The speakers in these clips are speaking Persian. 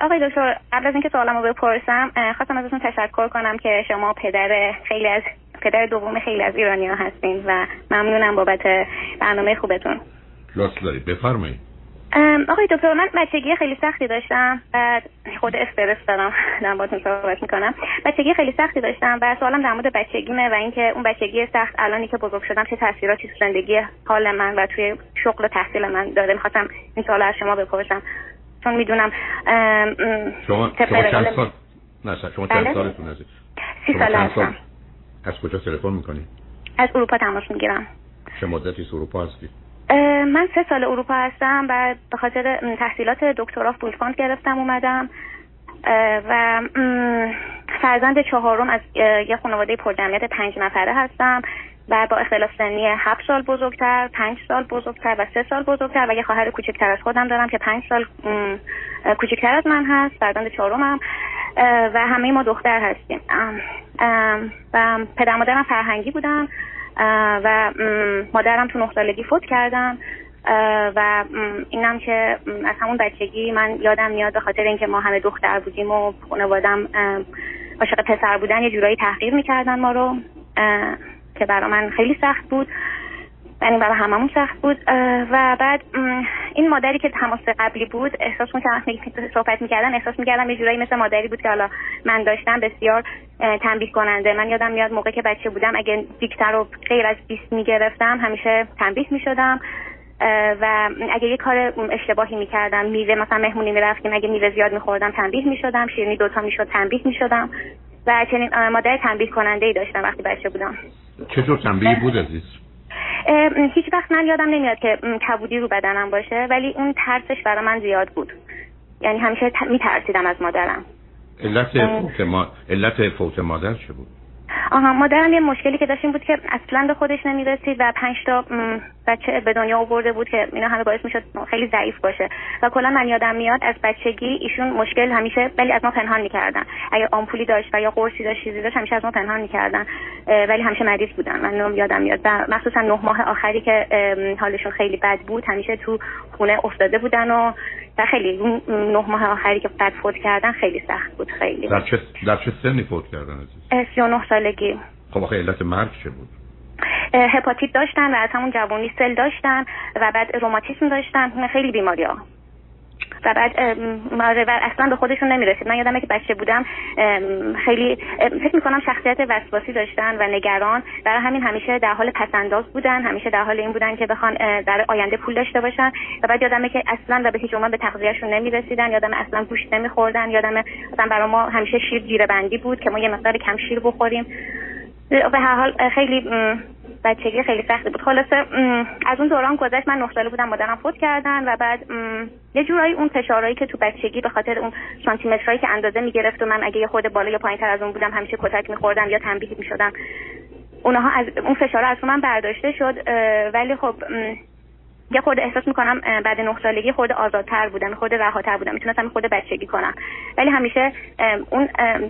آقای دکتر قبل از اینکه سوالمو بپرسم خواستم ازتون تشکر کنم که شما پدر خیلی از پدر دوم خیلی از ایرانی ها هستین و ممنونم بابت برنامه خوبتون. لطف دارید بفرمایید. آقای دکتر من بچگی خیلی سختی داشتم بعد خود استرس دارم. دارم باتون صحبت می‌کنم. بچگی خیلی سختی داشتم و سوالم در مورد بچگیمه و اینکه اون بچگی سخت الانی که بزرگ شدم چه تاثیراتی تو زندگی حال من و توی شغل و تحصیل من داده می‌خواستم این سوال از شما بپرسم. چون می‌دونم شما شما چند سال نه شما چند بله. سالتون عزیز سی سال هستم. از کجا تلفن می‌کنی؟ از اروپا تماس می‌گیرم. چه مدتی اروپا هستی؟ من سه سال اروپا هستم و به خاطر تحصیلات دکترا بولفاند گرفتم اومدم. و فرزند چهارم از یه خانواده پرجمعیت پنج نفره هستم. و با اختلاف سنی هفت سال بزرگتر پنج سال بزرگتر و سه سال بزرگتر و یه خواهر کوچکتر از خودم دارم که پنج سال کوچکتر از من هست فرزند چهارمم و همه ما دختر هستیم. و پدر مادرم فرهنگی بودن و مادرم تو نه فوت کردم و اینم که از همون بچگی من یادم میاد به خاطر اینکه ما همه دختر بودیم و خانوادم عاشق پسر بودن یه جورایی تحقیر می‌کردن ما رو. که برای من خیلی سخت بود. یعنی برای هممون سخت بود. و بعد این مادری که تماس قبلی بود احساس می‌کردم صحبت می‌کردن احساس می‌کردم یه جورایی مثل مادری بود که حالا من داشتم بسیار تنبیه کننده. من یادم میاد موقع که بچه بودم اگه دیکتر رو غیر از 20 می‌گرفتم همیشه تنبیه می‌شدم. و اگه یه کار اشتباهی می‌کردم میوه مثلا مهمونی می‌رفتیم اگه میوه زیاد میخوردم تنبیه می‌شدم شیرینی دوتا می‌شد تنبیه می‌شدم. و چنین مادر تنبیه کننده ای داشتم وقتی بچه بودم. چطور تنبیه بود عزیز؟ هیچ وقت من یادم نمیاد که کبودی رو بدنم باشه ولی اون ترسش برای من زیاد بود. یعنی همیشه میترسیدم از مادرم. علت فوت, ما... علت فوت مادر چه بود؟ آها مادرم یه مشکلی که داشتیم بود که اصلا به خودش نمی‌رسید و پنج تا بچه به دنیا آورده بود که اینا همه باعث می‌شد خیلی ضعیف باشه. و کلا من یادم میاد از بچگی ایشون مشکل همیشه ولی از ما پنهان می‌کردن. اگر آمپولی داشت و یا قرصی داشت چیزی داشت همیشه از ما پنهان می‌کردن. ولی همیشه مریض بودن. من یادم میاد. و مخصوصا نه ماه آخری که حالشون خیلی بد بود همیشه تو خونه افتاده بودن و و خیلی نه ماه آخری که بعد فوت کردن خیلی سخت بود خیلی. در چه در چه سنی فوت کردن عزیز؟ 39 سالگی. خب آخه علت مرگ چه بود؟ هپاتیت داشتن و از همون جوانی سل داشتن و بعد روماتیسم داشتن خیلی بیماری ها و بعد و اصلا به خودشون نمی‌رسید. من یادمه که بچه بودم خیلی فکر می‌کنم شخصیت وسواسی داشتن و نگران. برای همین همیشه در حال پسنداز بودن همیشه در حال این بودن که بخوان در آینده پول داشته باشن. و بعد یادمه که اصلا و به هیچ به تغذیهشون نمی‌رسیدن. یادم اصلا گوشت نمیخوردن. یادم مثلا برای ما همیشه شیر جیره بندی بود که ما یه مقدار کم شیر بخوریم. به هر حال خیلی بچگی خیلی سختی بود. خلاصه از اون دوران گذشت من نه ساله بودم مادرم فوت کردن و بعد یه جورایی اون فشارهایی که تو بچگی به خاطر اون سانتیمترهایی که اندازه می‌گرفت و من اگه یه خود بالا یا پایینتر از اون بودم همیشه کتک میخوردم یا تنبیه می‌شدم. اونها از اون فشار از من برداشته شد ولی خب یه خود احساس می‌کنم بعد نه سالگی خود آزادتر بودم خود رهاتر بودم می‌تونستم خود بچگی کنم. ولی همیشه اون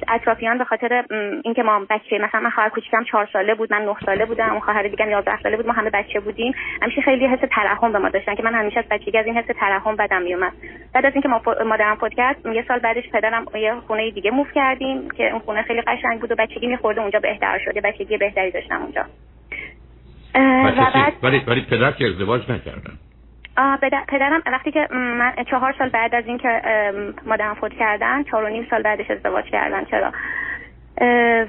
اطرافیان به خاطر اینکه ما بچه مثلا من خواهر کوچیکم چهار ساله بود من نه ساله بودم اون خواهر دیگه 11 ساله بود ما همه بچه بودیم. همیشه خیلی حس ترحم به ما داشتن که من همیشه از بچگی از این حس ترحم بدم میومد بعد از اینکه ما مادرم فوت کرد یه سال بعدش پدرم یه خونه دیگه موف کردیم که اون خونه خیلی قشنگ بود و بچگی میخورده اونجا بهتر شده بچگی بهتری داشتم اونجا. ولی ولی پدر که ازدواج نکردن. پدرم وقتی که من چهار سال بعد از اینکه مادرم فوت کردن چهار و نیم سال بعدش ازدواج کردن چرا؟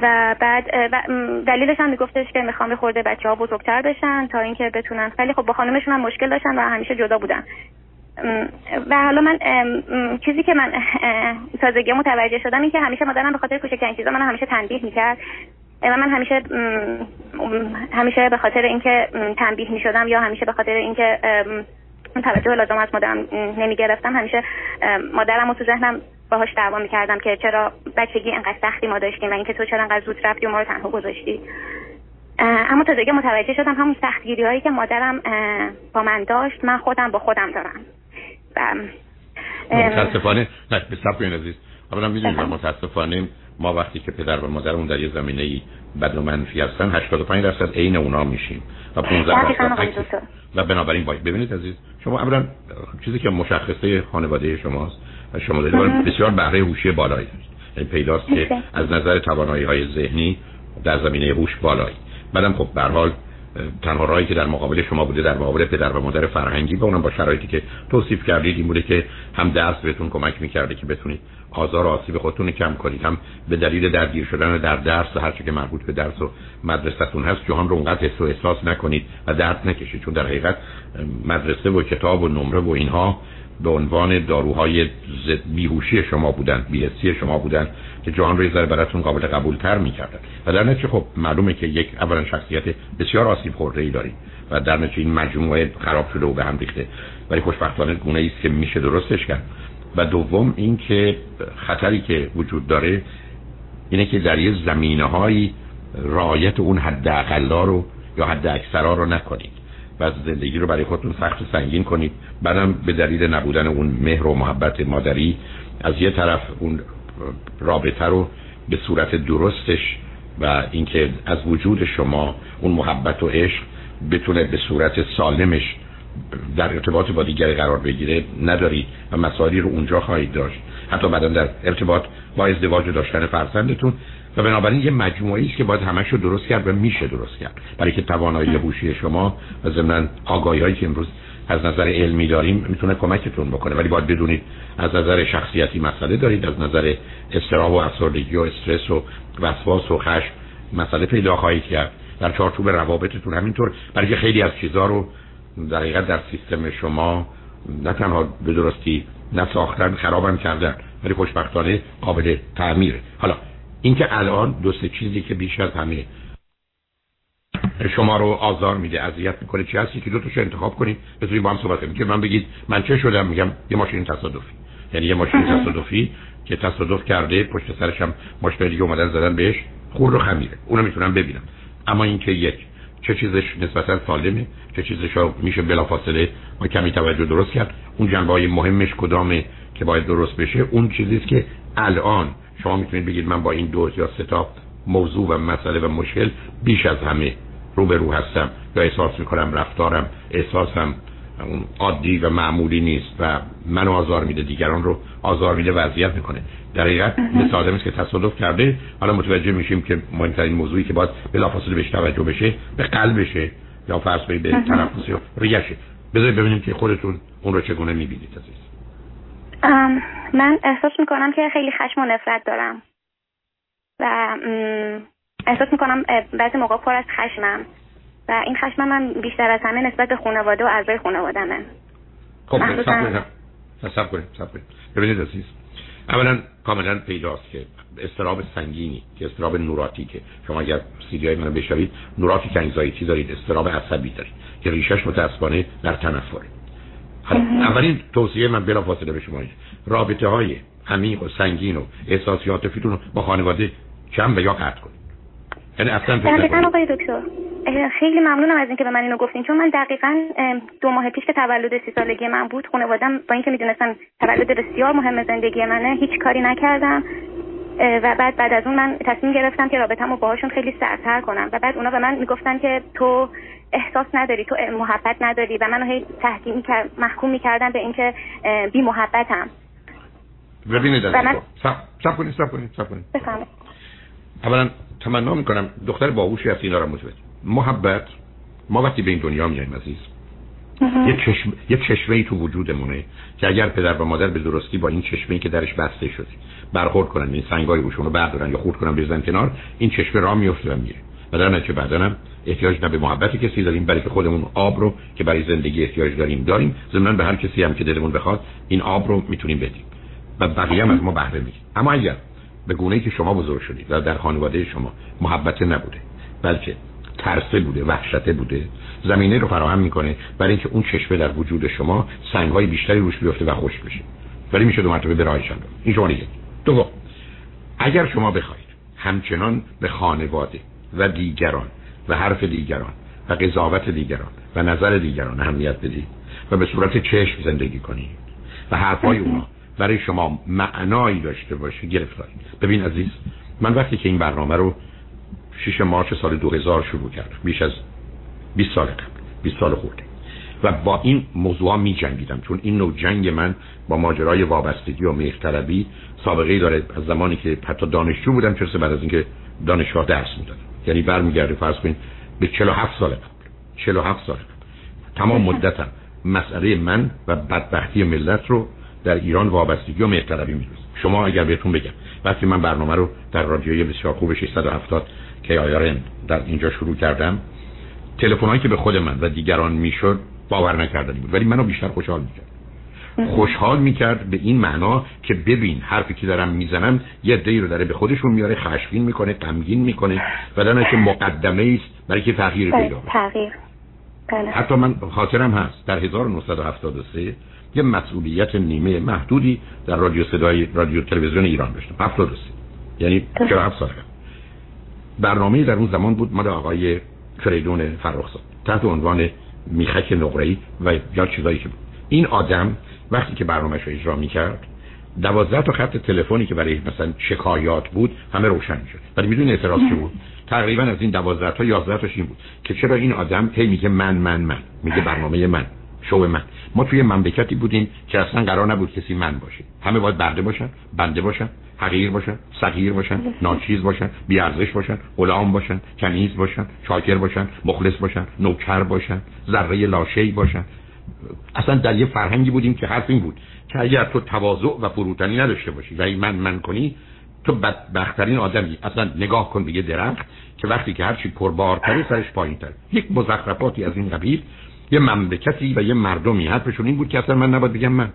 و بعد و دلیلش هم میگفتش که می‌خوام به خورده بچه ها بزرگتر بشن تا اینکه بتونن ولی خب با خانمشون هم مشکل داشتن و همیشه جدا بودن. و حالا من چیزی که من تازگی متوجه شدم این که همیشه مادرم به خاطر کوچکترین چیزا من همیشه تنبیه می‌کرد. و من همیشه همیشه به خاطر اینکه تنبیه می‌شدم یا همیشه به خاطر اینکه توجه لازم از مادرم نمی گرفتم همیشه مادرم رو تو ذهنم باهاش دعوا می‌کردم که چرا بچگی انقدر سختی ما داشتیم و اینکه تو چرا انقدر زود رفتی و ما رو تنها گذاشتی. اما تا دیگه متوجه شدم همون سختگیری هایی که مادرم با من داشت من خودم با خودم دارم. و متاسفانه نه به عزیز. اولا می‌دونید متاسفانه ما وقتی که پدر و مادرمون در یه زمینه ای بد و منفی هستن 85 درصد عین اونا میشیم. و 15 درصد و بنابراین باید ببینید عزیز شما اولا چیزی که مشخصه خانواده شماست شما دارید بسیار بهره هوشی بالایی دارید. یعنی پیداست که از نظر توانایی های ذهنی در زمینه هوش بالایی. بعدم خب به حال تنها راهی که در مقابل شما بوده در مقابل پدر و مادر فرهنگی و اونم با شرایطی که توصیف کردید این بوده که هم درس بهتون کمک می‌کرده که بتونید آزار و آسیب خودتون کم کنید. هم به دلیل درگیر شدن در درس و هر که مربوط به درس و مدرسهتون هست جهان رو اونقدر حس و احساس نکنید و درد نکشید. چون در حقیقت مدرسه و کتاب و نمره و اینها به عنوان داروهای بیهوشی شما بودن بیهسی شما بودن که جهان رو یه براتون قابل قبول تر می‌کردن. و در نتیجه خب معلومه که یک اولا شخصیت بسیار آسیب خورده ای دارید و در نتیجه این مجموعه خراب شده و به هم ریخته. ولی خوشبختانه گونه است که میشه درستش کرد. و دوم اینکه خطری که وجود داره اینه که در یه زمینه های رعایت اون حد رو یا حد اکثرا رو نکنید. و زندگی رو برای خودتون سخت سنگین کنید. بعدم به دلیل نبودن اون مهر و محبت مادری از یه طرف اون رابطه رو به صورت درستش و اینکه از وجود شما اون محبت و عشق بتونه به صورت سالمش در ارتباط با دیگری قرار بگیره ندارید و مسائلی رو اونجا خواهید داشت. حتی بعدا در ارتباط با ازدواج و داشتن فرزندتون. و بنابراین یه مجموعه است که باید همش رو درست کرد و میشه درست کرد. برای که توانایی هوشی شما و ضمن آگاهی هایی که امروز از نظر علمی داریم می‌تونه کمکتون بکنه. ولی باید بدونید از نظر شخصیتی مسئله دارید از نظر استراب و افسردگی و استرس و وسواس و خشم مسئله پیدا خواهید کرد. در چارچوب روابطتون همینطور. برای خیلی از چیزها رو در حقیقت در سیستم شما نه تنها به درستی نساختن خرابم کردن ولی خوشبختانه قابل تعمیره حالا اینکه الان دو سه چیزی که بیش از همه شما رو آزار میده اذیت می‌کنه چی هستی که دو تاشو انتخاب کنید بتونید با هم صحبت کنید که من بگید من چه شدم؟ میگم یه ماشین تصادفی. یعنی یه ماشین تصادفی که تصادف کرده پشت سرش هم ماشین دیگه اومدن زدن بهش خور رو خمیره. اونو می‌تونم ببینم. اما اینکه یک چه چیزش نسبتا سالمه چه چیزش میشه بلافاصله ما کمی توجه درست کرد. اون جنبه های مهمش کدامه که باید درست بشه؟ اون چیزیست که الان شما می‌تونید بگید من با این دو یا سه تا موضوع و مسئله و مشکل بیش از همه رو به رو هستم یا احساس می‌کنم رفتارم احساسم عادی و معمولی نیست و من آزار میده دیگران رو آزار میده وضعیت می‌کنه. در حقیقت مثل آدمی که تصادف کرده. حالا متوجه میشیم که مهمترین موضوعی که باید بلافاصله بهش توجه بشه به قلبشه یا فرض به تنفس یا ریشه بذارید ببینیم که خودتون اون رو چگونه می‌بینید عزیز. من احساس می‌کنم که خیلی خشم و نفرت دارم. و احساس می‌کنم بعضی موقع پر از خشمم. و این خشم من بیشتر از همه نسبت به خانواده و اعضای خانوادمه خب سب کنید. سب کنید ببینید عزیز اولا کاملا پیداست که استراب سنگینی که استراب نوراتیکه شما اگر سیدی های منو بشوید نوراتیک انگزایتی دارید استراب عصبی دارید که ریشش متاسفانه در تنفره اولین توصیه من بلا فاصله به شما رابطه های عمیق و سنگین و احساسیات فیتون با خانواده کم به یا قطع کنید. یعنی اصلا دقیقا آقای دکتر. خیلی ممنونم از اینکه به من اینو گفتین. چون من دقیقا دو ماه پیش که تولد سی سالگی من بود خانوادم با اینکه می‌دونستن تولد بسیار مهم زندگی منه هیچ کاری نکردم. و بعد بعد از اون من تصمیم گرفتم که رابطه‌مو باهاشون خیلی سرتر کنم. و بعد اونا به من می‌گفتن که تو احساس نداری تو محبت نداری و منو هی تحکیم محکوم می‌کردن به اینکه بی محبتم. ببینید من... سب کنید سب کنید سب کنید. اولا تمنا می‌کنم دختر باهوشی هست اینا رو متوجه محبت ما وقتی به این دنیا میایم عزیز. یه چشم یه چشمه تو وجودمونه که اگر پدر و مادر به درستی با این چشمه که درش بسته شده برخورد کنن این سنگای روشون رو بردارن یا خورد کنن بزنن کنار این چشمه راه میفته و میره. و در نتیجه بعدنم احتیاج نه به محبت کسی داریم برای که خودمون آب رو که برای زندگی احتیاج داریم داریم. ضمن به هر کسی هم که دلمون بخواد این آب رو می‌تونیم بدیم. و بقیه هم از ما بهره می‌گیریم اما اگر به گونه ای که شما بزرگ شدید و در خانواده شما محبت نبوده بلکه ترسه بوده وحشته بوده. زمینه رو فراهم می‌کنه برای اینکه اون چشمه در وجود شما سنگ های بیشتری روش بیفته و خوش بشه. ولی میشه دو مرتبه به راهش این شما یک دو اگر شما بخواید همچنان به خانواده و دیگران و حرف دیگران و قضاوت دیگران و نظر دیگران اهمیت بدید و به صورت چشم زندگی کنید و حرفای اونا برای شما معنایی داشته باشه گرفتارید. ببین عزیز من وقتی که این برنامه رو 6 مارچ سال 2000 شروع کردم بیش از 20 سال قبل. 20 سال خورده. و با این موضوع می جنگیدم چون این نوع جنگ من با ماجرای وابستگی و مهرطلبی سابقه داره. از زمانی که حتی دانشجو بودم چرا بعد از اینکه دانشگاه درس می‌دادم. یعنی برمیگرده فرض کنید به 47 سال قبل. 47 سال قبل. تمام مدتم مسئله من و بدبختی ملت رو در ایران وابستگی و مهرطلبی می‌دونم شما اگر بهتون بگم وقتی من برنامه رو در رادیوی بسیار خوب 670 که آیارن در اینجا شروع کردم تلفنایی که به خود من و دیگران می‌شد باور نکردنی بود ولی منو بیشتر خوشحال می‌کرد. خوشحال می‌کرد به این معنا که ببین حرفی که دارم می‌زنم یه دی رو داره به خودشون میاره خشمگین می‌کنه غمگین می‌کنه و در که مقدمه است برای که تغییر بله، پیدا تغییر. بله. حتی من خاطرم هست در 1973 یه مسئولیت نیمه محدودی در رادیو صدای رادیو تلویزیون ایران داشتم. 73 یعنی 47 سال برنامه در اون زمان بود مال آقای فریدون فرخزاد. تحت عنوان میخک نقره‌ای و یا چیزایی که بود. این آدم وقتی که برنامهش رو اجرا می‌کرد دوازده تا خط تلفنی که برای مثلا شکایات بود همه روشن می‌شد. ولی میدون اعتراض چه بود. تقریبا از این دوازده تا یازده تاش این بود که چرا این آدم هی میگه من من من. میگه برنامه من. شو من. ما توی مملکتی بودیم که اصلا قرار نبود کسی من باشه. همه باید برده باشن بنده باشن. حقیر باشن صغیر باشن ناچیز باشن بیارزش باشن غلام باشن کنیز باشن شاکر باشن مخلص باشن نوکر باشن ذره لاشه‌ای باشن. اصلا در یه فرهنگی بودیم که حرف این بود که اگر تو تواضع و فروتنی نداشته باشی و من من کنی تو بدبختترین آدمی. اصلا نگاه کن به یه درخت که وقتی که هرچی پربارتره سرش پایین تر یک مزخرفاتی از این قبیل. یه مملکتی و یه مردمی. حرفشون این بود که اصلا من نباید بگم من.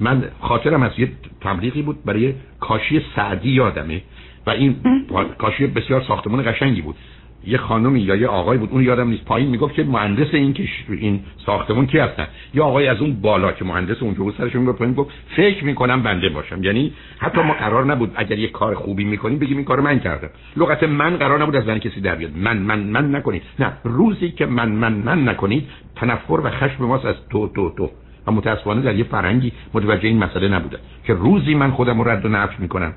من خاطرم از یه تبلیغی بود برای کاشی سعدی یادمه و این کاشی بسیار ساختمان قشنگی بود. یه خانمی یا یه آقای بود اون یادم نیست. پایین می‌گفت که مهندس این که این ساختمون کی هستن؟ یا آقای از اون بالا که مهندس اونجا بود سرش می‌گفت پایین گفت فکر می‌کنم بنده باشم. یعنی حتی ما قرار نبود اگر یه کار خوبی می‌کنیم بگیم این کارو من کردم. لغت من قرار نبود از زن کسی در بیاد. من من من نکنید. نه روزی که من من من نکنید تنفر و خشم ماست از تو تو تو. و متاسفانه در یه فرنگی متوجه این مسئله نبوده که روزی من خودم رو رد و نفی می‌کنم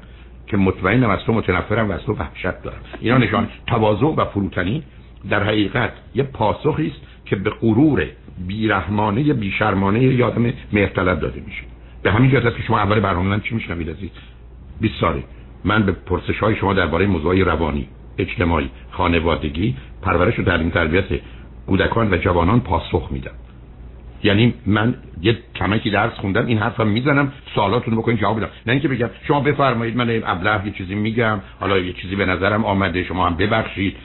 که مطمئنم از تو متنفرم و از تو وحشت دارم. اینا نشان تواضع و فروتنی در حقیقت یه پاسخی است که به غرور بیرحمانه بیشرمانه یادم مهرطلب داده میشه. به همین جهت که شما اول برنامه چی میشنوید عزیز؟ 20 ساله. من به پرسش های شما درباره موضوعی روانی اجتماعی خانوادگی پرورش و تعلیم تربیت کودکان و جوانان پاسخ میدم. یعنی من یه کمکی درس خوندم این حرفم می‌زنم سوالاتونو بکنید جواب بدم. نه اینکه بگم شما بفرمایید من ابله یه چیزی میگم حالا یه چیزی به نظرم آمده شما هم ببخشید.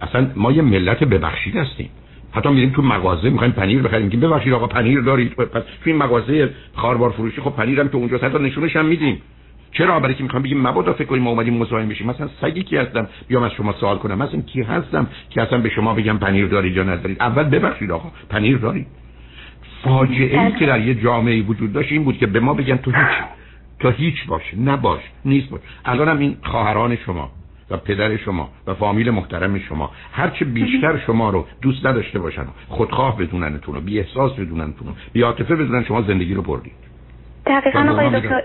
اصلا ما یه ملت ببخشید هستیم. حتی میریم تو مغازه می‌خوایم پنیر بخریم. که ببخشید آقا پنیر دارید. پس تو این مغازه خاربار فروشی خب پنیرم تو اونجا حتی نشونش هم میدیم. چرا برای که می‌خوام بگیم مبادا فکر کنیم ما اومدیم مزاحم بشیم؟ مثلا سگی کی هستم؟ بیام از شما سوال کنم؟ مثلا کی هستم که اصلا به شما بگم پنیر دارید یا ندارید؟ اول ببخشید آقا پنیر دارید. فاجعه ای که در یه جامعه وجود داشت این بود که به ما بگن تو هیچ تو هیچ باش نباش نیست باش. الانم این خواهران شما و پدر شما و فامیل محترم شما هرچه بیشتر شما رو دوست نداشته باشن خودخواه بدوننتون و بی احساس بدوننتون بی عاطفه بدونن شما زندگی رو بردید. دقیقا آقای دکتر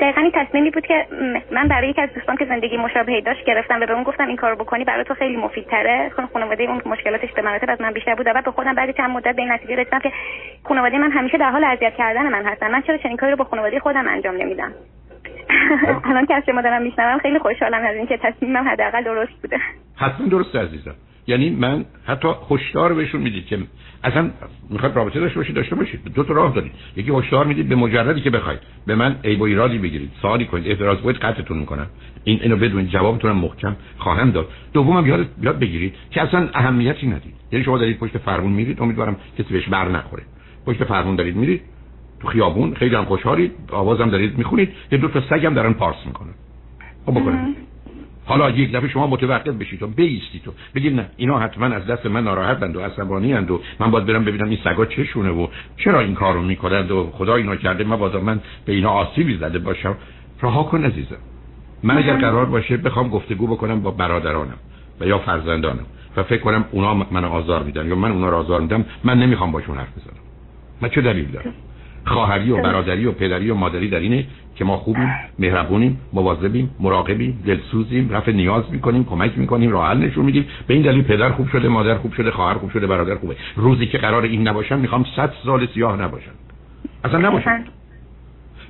دقیقا این تصمیمی بود که من برای یکی از دوستان که زندگی مشابهی داشت گرفتم و به اون گفتم این کارو بکنی برای تو خیلی مفیدتره. خون خانواده اون مشکلاتش به مراتب از من بیشتر بود و به خودم بعد چند مدت به این نتیجه رسیدم که خانواده من همیشه در حال اذیت کردن من هستن. من چرا چنین کاری رو با خانواده خودم انجام نمیدم؟ خب. الان که از شما دارم میشنوم خیلی خوشحالم از اینکه تصمیمم حداقل درست بوده. حتما درست عزیزم. یعنی من حتی هشدار بهشون می‌دید که اصلا می‌خواد رابطه داشته باشید داشته باشید. دو تا راه دارید. یکی هشدار می‌دید به مجردی که بخواید. به من عیب و ایرادی بگیرید. سوالی کنید. اعتراض کنید قطعتون می‌کنم. این اینو بدونید جوابتون محکم خواهم داد. دومم یاد یاد بگیرید که اصلا اهمیتی ندید. یعنی شما دارید پشت فرمون میرید. امیدوارم کسی بهش بر نخوره. پشت فرمون دارید میرید. تو خیابون خیلی هم خوشحالید. آوازم دارید می‌خونید. یه دو تا سگم دارن پارس می‌کنن. خب بکنید حالا یک دفعه شما متوقف بشید. و بیستید تو. بگید نه اینا حتما از دست من ناراحتند و عصبانی اند و من باید برم ببینم این سگا چشونه و چرا این کارو می‌کنند و خدا اینا کرده مبادا من به اینا آسیبی زده باشم. رها کن عزیزم. من اگر قرار باشه بخوام گفتگو بکنم با برادرانم و یا فرزندانم و فکر کنم اونا من آزار میدن یا من اونا رو آزار میدم من نمی‌خوام باشون حرف بزنم. من چه دلیل دارم؟ خواهری و برادری و پدری و مادری در اینه که ما خوبیم مهربونیم مواظبیم مراقبیم دلسوزیم رفع نیاز می‌کنیم کمک می‌کنیم راه حل نشون میدیم. به این دلیل پدر خوب شده مادر خوب شده خواهر خوب شده برادر خوبه. روزی که قرار این نباشن می‌خوام 100 سال سیاه نباشن اصلا نباشن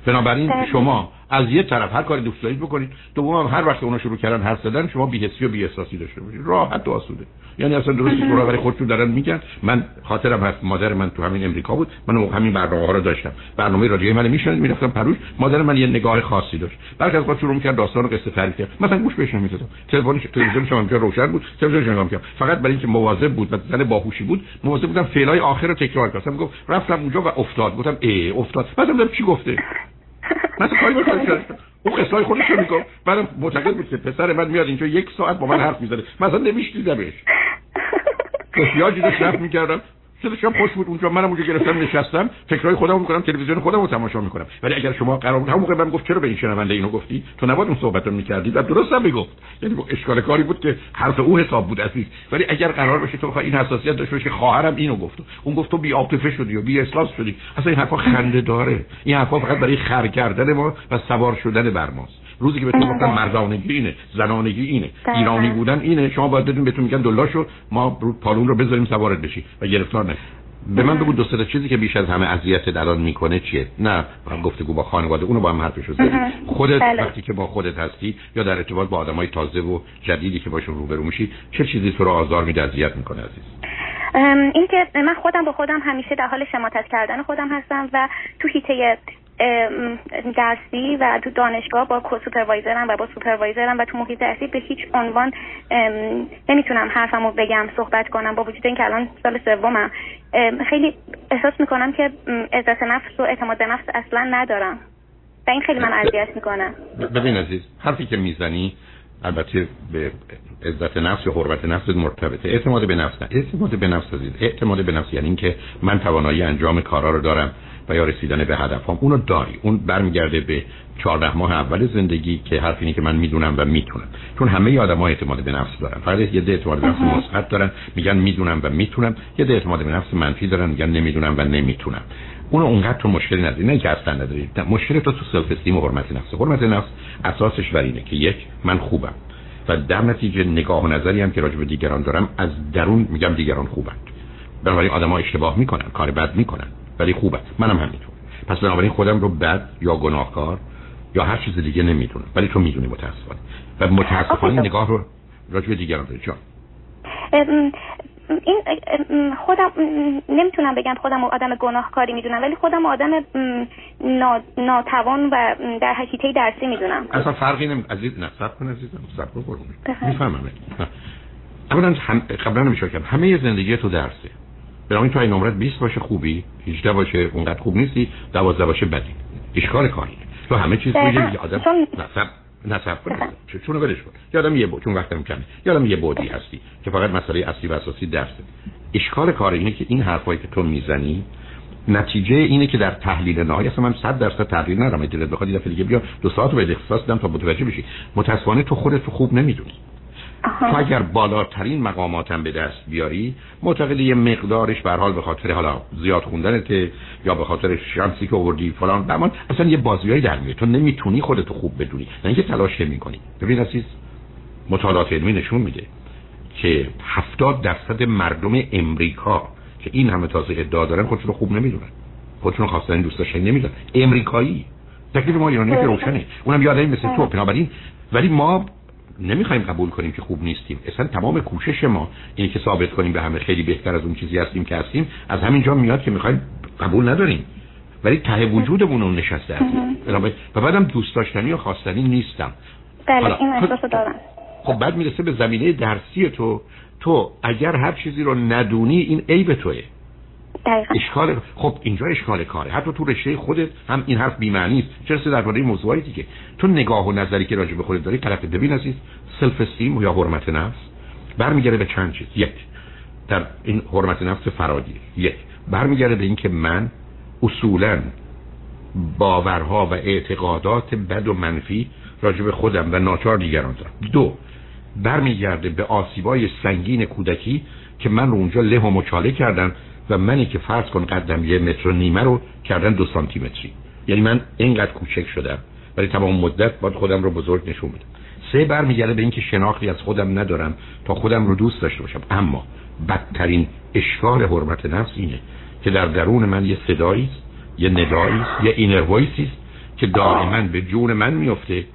بنابراین شما از یه طرف هر کاری دوست دارید بکنید. دوم هر وقت اونا شروع کردن حرف زدن شما بی‌حسی و بی‌احساسی داشته باشید. راحت و آسوده. یعنی اصلا درست تو برای خودشون دارن میگن. من خاطرم هست مادر من تو همین امریکا بود. من همین برنامه ها رو داشتم. برنامه رادیویی من میشنید می‌رفتم پروش مادر من یه نگاه خاصی داشت. بعد از وقت شروع می‌کرد داستان و قصه تعریف کرد. مثلا گوش بهش نمی‌دادم تلفن تلویزیون شما اینجا روشن بود. تلویزیون نگاه می‌کرد فقط برای اینکه مواظب بود و زن باهوشی بود مواظب بودم فعلای آخر رو تکرار کنم. گفت رفتم اونجا و افتاد. گفتم ای افتاد. بعدم چی گفته؟ مثلا کاری کردم اون قصه خودش رو می‌گفت بعدم معتقد بود که پسر من میاد اینجا یک ساعت با من حرف می‌زنه. مثلا نمیشنیدمش. احتیاجی داشت رفت می‌کردم. دلشم خوش بود اونجا. منم اونجا گرفتم نشستم. فکرای خودم می‌کنم تلویزیون خودم رو تماشا می‌کنم. ولی اگر شما قرار بود همون موقع من گفت چرا به این شنونده اینو گفتی؟ تو نباید اون صحبت رو می‌کردی. و درست هم می‌گفت. یعنی اشکال کاری بود که حرف او حساب بود عزیز. ولی اگر قرار باشه تو این حساسیت داشته باشی خواهرم اینو گفت. اون گفت تو بی عاطفه شدی و بی احساس شدی. اصلا این حرفا خنده داره. این حرفا فقط برای خر کردن ما و سوار شدن بر ماست. روزی که بهتون گفتن مردانگی اینه زنانگی اینه. ایرانی بودن اینه. شما باید بدون بهتون میگن دلاشو ما رو پالون رو بذاریم سوارت بشی و گرفتار نشی به من بگو دو سه چیزی که بیش از همه اذیت الان می‌کنه چیه؟ نه گفتگو با خانواده اونو با هم حرفشو زدی خودت بله. وقتی که با خودت هستی یا در ارتباط با آدمای تازه و جدیدی که باشون روبرو میشی چه چیزی تو رو آزار میده اذیت می‌کنه عزیز؟ این که من خودم با خودم همیشه در حال شماتت کردن خودم هستم و تو هیته درسی و تو دانشگاه با سوپروایزرم و با سوپروایزرم و تو محیط درسی به هیچ عنوان نمی‌تونم حرفمو بگم صحبت کنم با وجود اینکه الان سال سومم. خیلی احساس می‌کنم که عزت نفس و اعتماد به نفس اصلا ندارم. و این خیلی من اذیت می‌کنه. ببین عزیز حرفی که می‌زنی البته به عزت نفس یا حرمت نفس مرتبطه. اعتماد به نفس نه. اعتماد به نفس عزیز اعتماد به نفس یعنی اینکه من توانایی انجام کارا رو دارم. و یا رسیدن به هدفم اونو داری. اون برمیگرده به 14 ماه اول زندگی که حرف اینه که من می‌دونم و می‌تونم. چون همه آدم‌ها اعتماد به نفس دارن. فقط یه ده اعتماد به نفس مثبت دارن. میگن می‌دونم و می‌تونم. یه ده اعتماد به نفس منفی دارن. میگن نمی‌دونم و نمی‌تونم. اونو اونقدر تو مشکلی نداری. نه که اصلا نداری. مشکل تو تو سلف استیم و حرمت نفس. حرمت نفس اساسش بر اینه که یک من خوبم. و در نتیجه نگاه و نظری هم که راجع به دیگران دارم از درون میگم دیگران خوبند بنابراین آدم‌ها اشتباه می‌کنن کار بد می‌کنن. ولی خوبه. منم همینطور. پس بنابراین خودم رو بد یا گناهکار یا هر چیز دیگه نمی‌دونم. ولی تو می‌دونی متاسفانه. و متاسفانه نگاه رو راجع به دیگران داری. جان. این خودم نمی‌تونم بگم خودم آدم گناهکاری می‌دونم ولی خودم آدم ناتوان و در حقیقت درسی می‌دونم. اصلا فرقی نمی عزیز نه سب کن عزیزم سب کن می‌فهمم اولا هم... قبلا نمیشه کردم. همه زندگی تو درسه. بنابراین تو این نمرت 20 باشه خوبی 18 باشه اونقدر خوب نیستی 12 باشه بدی. اشکال کاری تو همه چیز روی یه آدم نصب نصب کن. چون ولش کن. یادم یه بود چون وقتم کمه. یادم یه بودی هستی که فقط مسئله اصلی و اساسی درسه اشکال کار اینه که این حرفایی که تو می‌زنی نتیجه اینه که در تحلیل نهایی اصلا من 100 درصد تحلیل ندارم دلت بخواد یه دفعه دیگه بیا دو ساعت رو به اختصاص بدم تا متوجه بشی. متاسفانه تو خودت خوب نمی‌دونی. تو اگر بالاترین مقاماتم به دست بیاری معتقد یه مقدارش به حال به خاطر حالا زیاد خوندنت یا به خاطر شانسی که آوردی فلان بمان اصلا یه بازیایی در میاد. تو نمی‌تونی خودتو خوب بدونی. نه اینکه تلاش نمی‌کنی. ببین عزیز مطالعات علمی نشون میده که 70 درصد مردم امریکا که این همه تازه ادعا دارن خودشون رو خوب نمی‌دونن. خودشون خواستن دوست داشتن نمی‌دونن. امریکایی. تکلیف ما ایرانی که روشنه. اونم یادایی مثل تو بنابراین. ولی ما نمی‌خوایم قبول کنیم که خوب نیستیم. اصلا تمام کوشش ما اینه که ثابت کنیم به همه خیلی بهتر از اون چیزی هستیم که هستیم از همینجا میاد که می‌خوایم قبول نداریم. ولی ته وجودمون اون نشسته و بعدم دوست داشتنی و خواستنی نیستم. بله این احساس دارم. خب بعد می‌رسه به زمینه درسی تو. تو اگر هر چیزی رو ندونی این عیب توه. اشکال خب اینجا اشکال کاره. حتی تو رشته خودت هم این حرف بی‌معنی است چرا درباره موضوعی دیگه؟ تو نگاه و نظری که راجع به خودت داری طرف ببین عزیز سلف استیم یا حرمت نفس؟ برمیگرده به چند چیز. یک در این حرمت نفس فرادی یک برمیگرده به اینکه من اصولا باورها و اعتقادات بد و منفی راجع به خودم و ناچار دیگران دارم. دو برمیگرده به آسیبای سنگین کودکی که من رو اونجا له و مچاله کردم و منی که فرض کن قدم یه متر و نیمه رو کردن دو سانتی متری یعنی من اینقدر کوچک شدم. ولی تمام مدت باید خودم رو بزرگ نشون بدم. سه برمیگرده به اینکه شناختی از خودم ندارم تا خودم رو دوست داشته باشم. اما بدترین اشکال حرمت نفس اینه که در درون من یه صدایی یه ندایی یه اینر وایسی که دائما به جون من میفته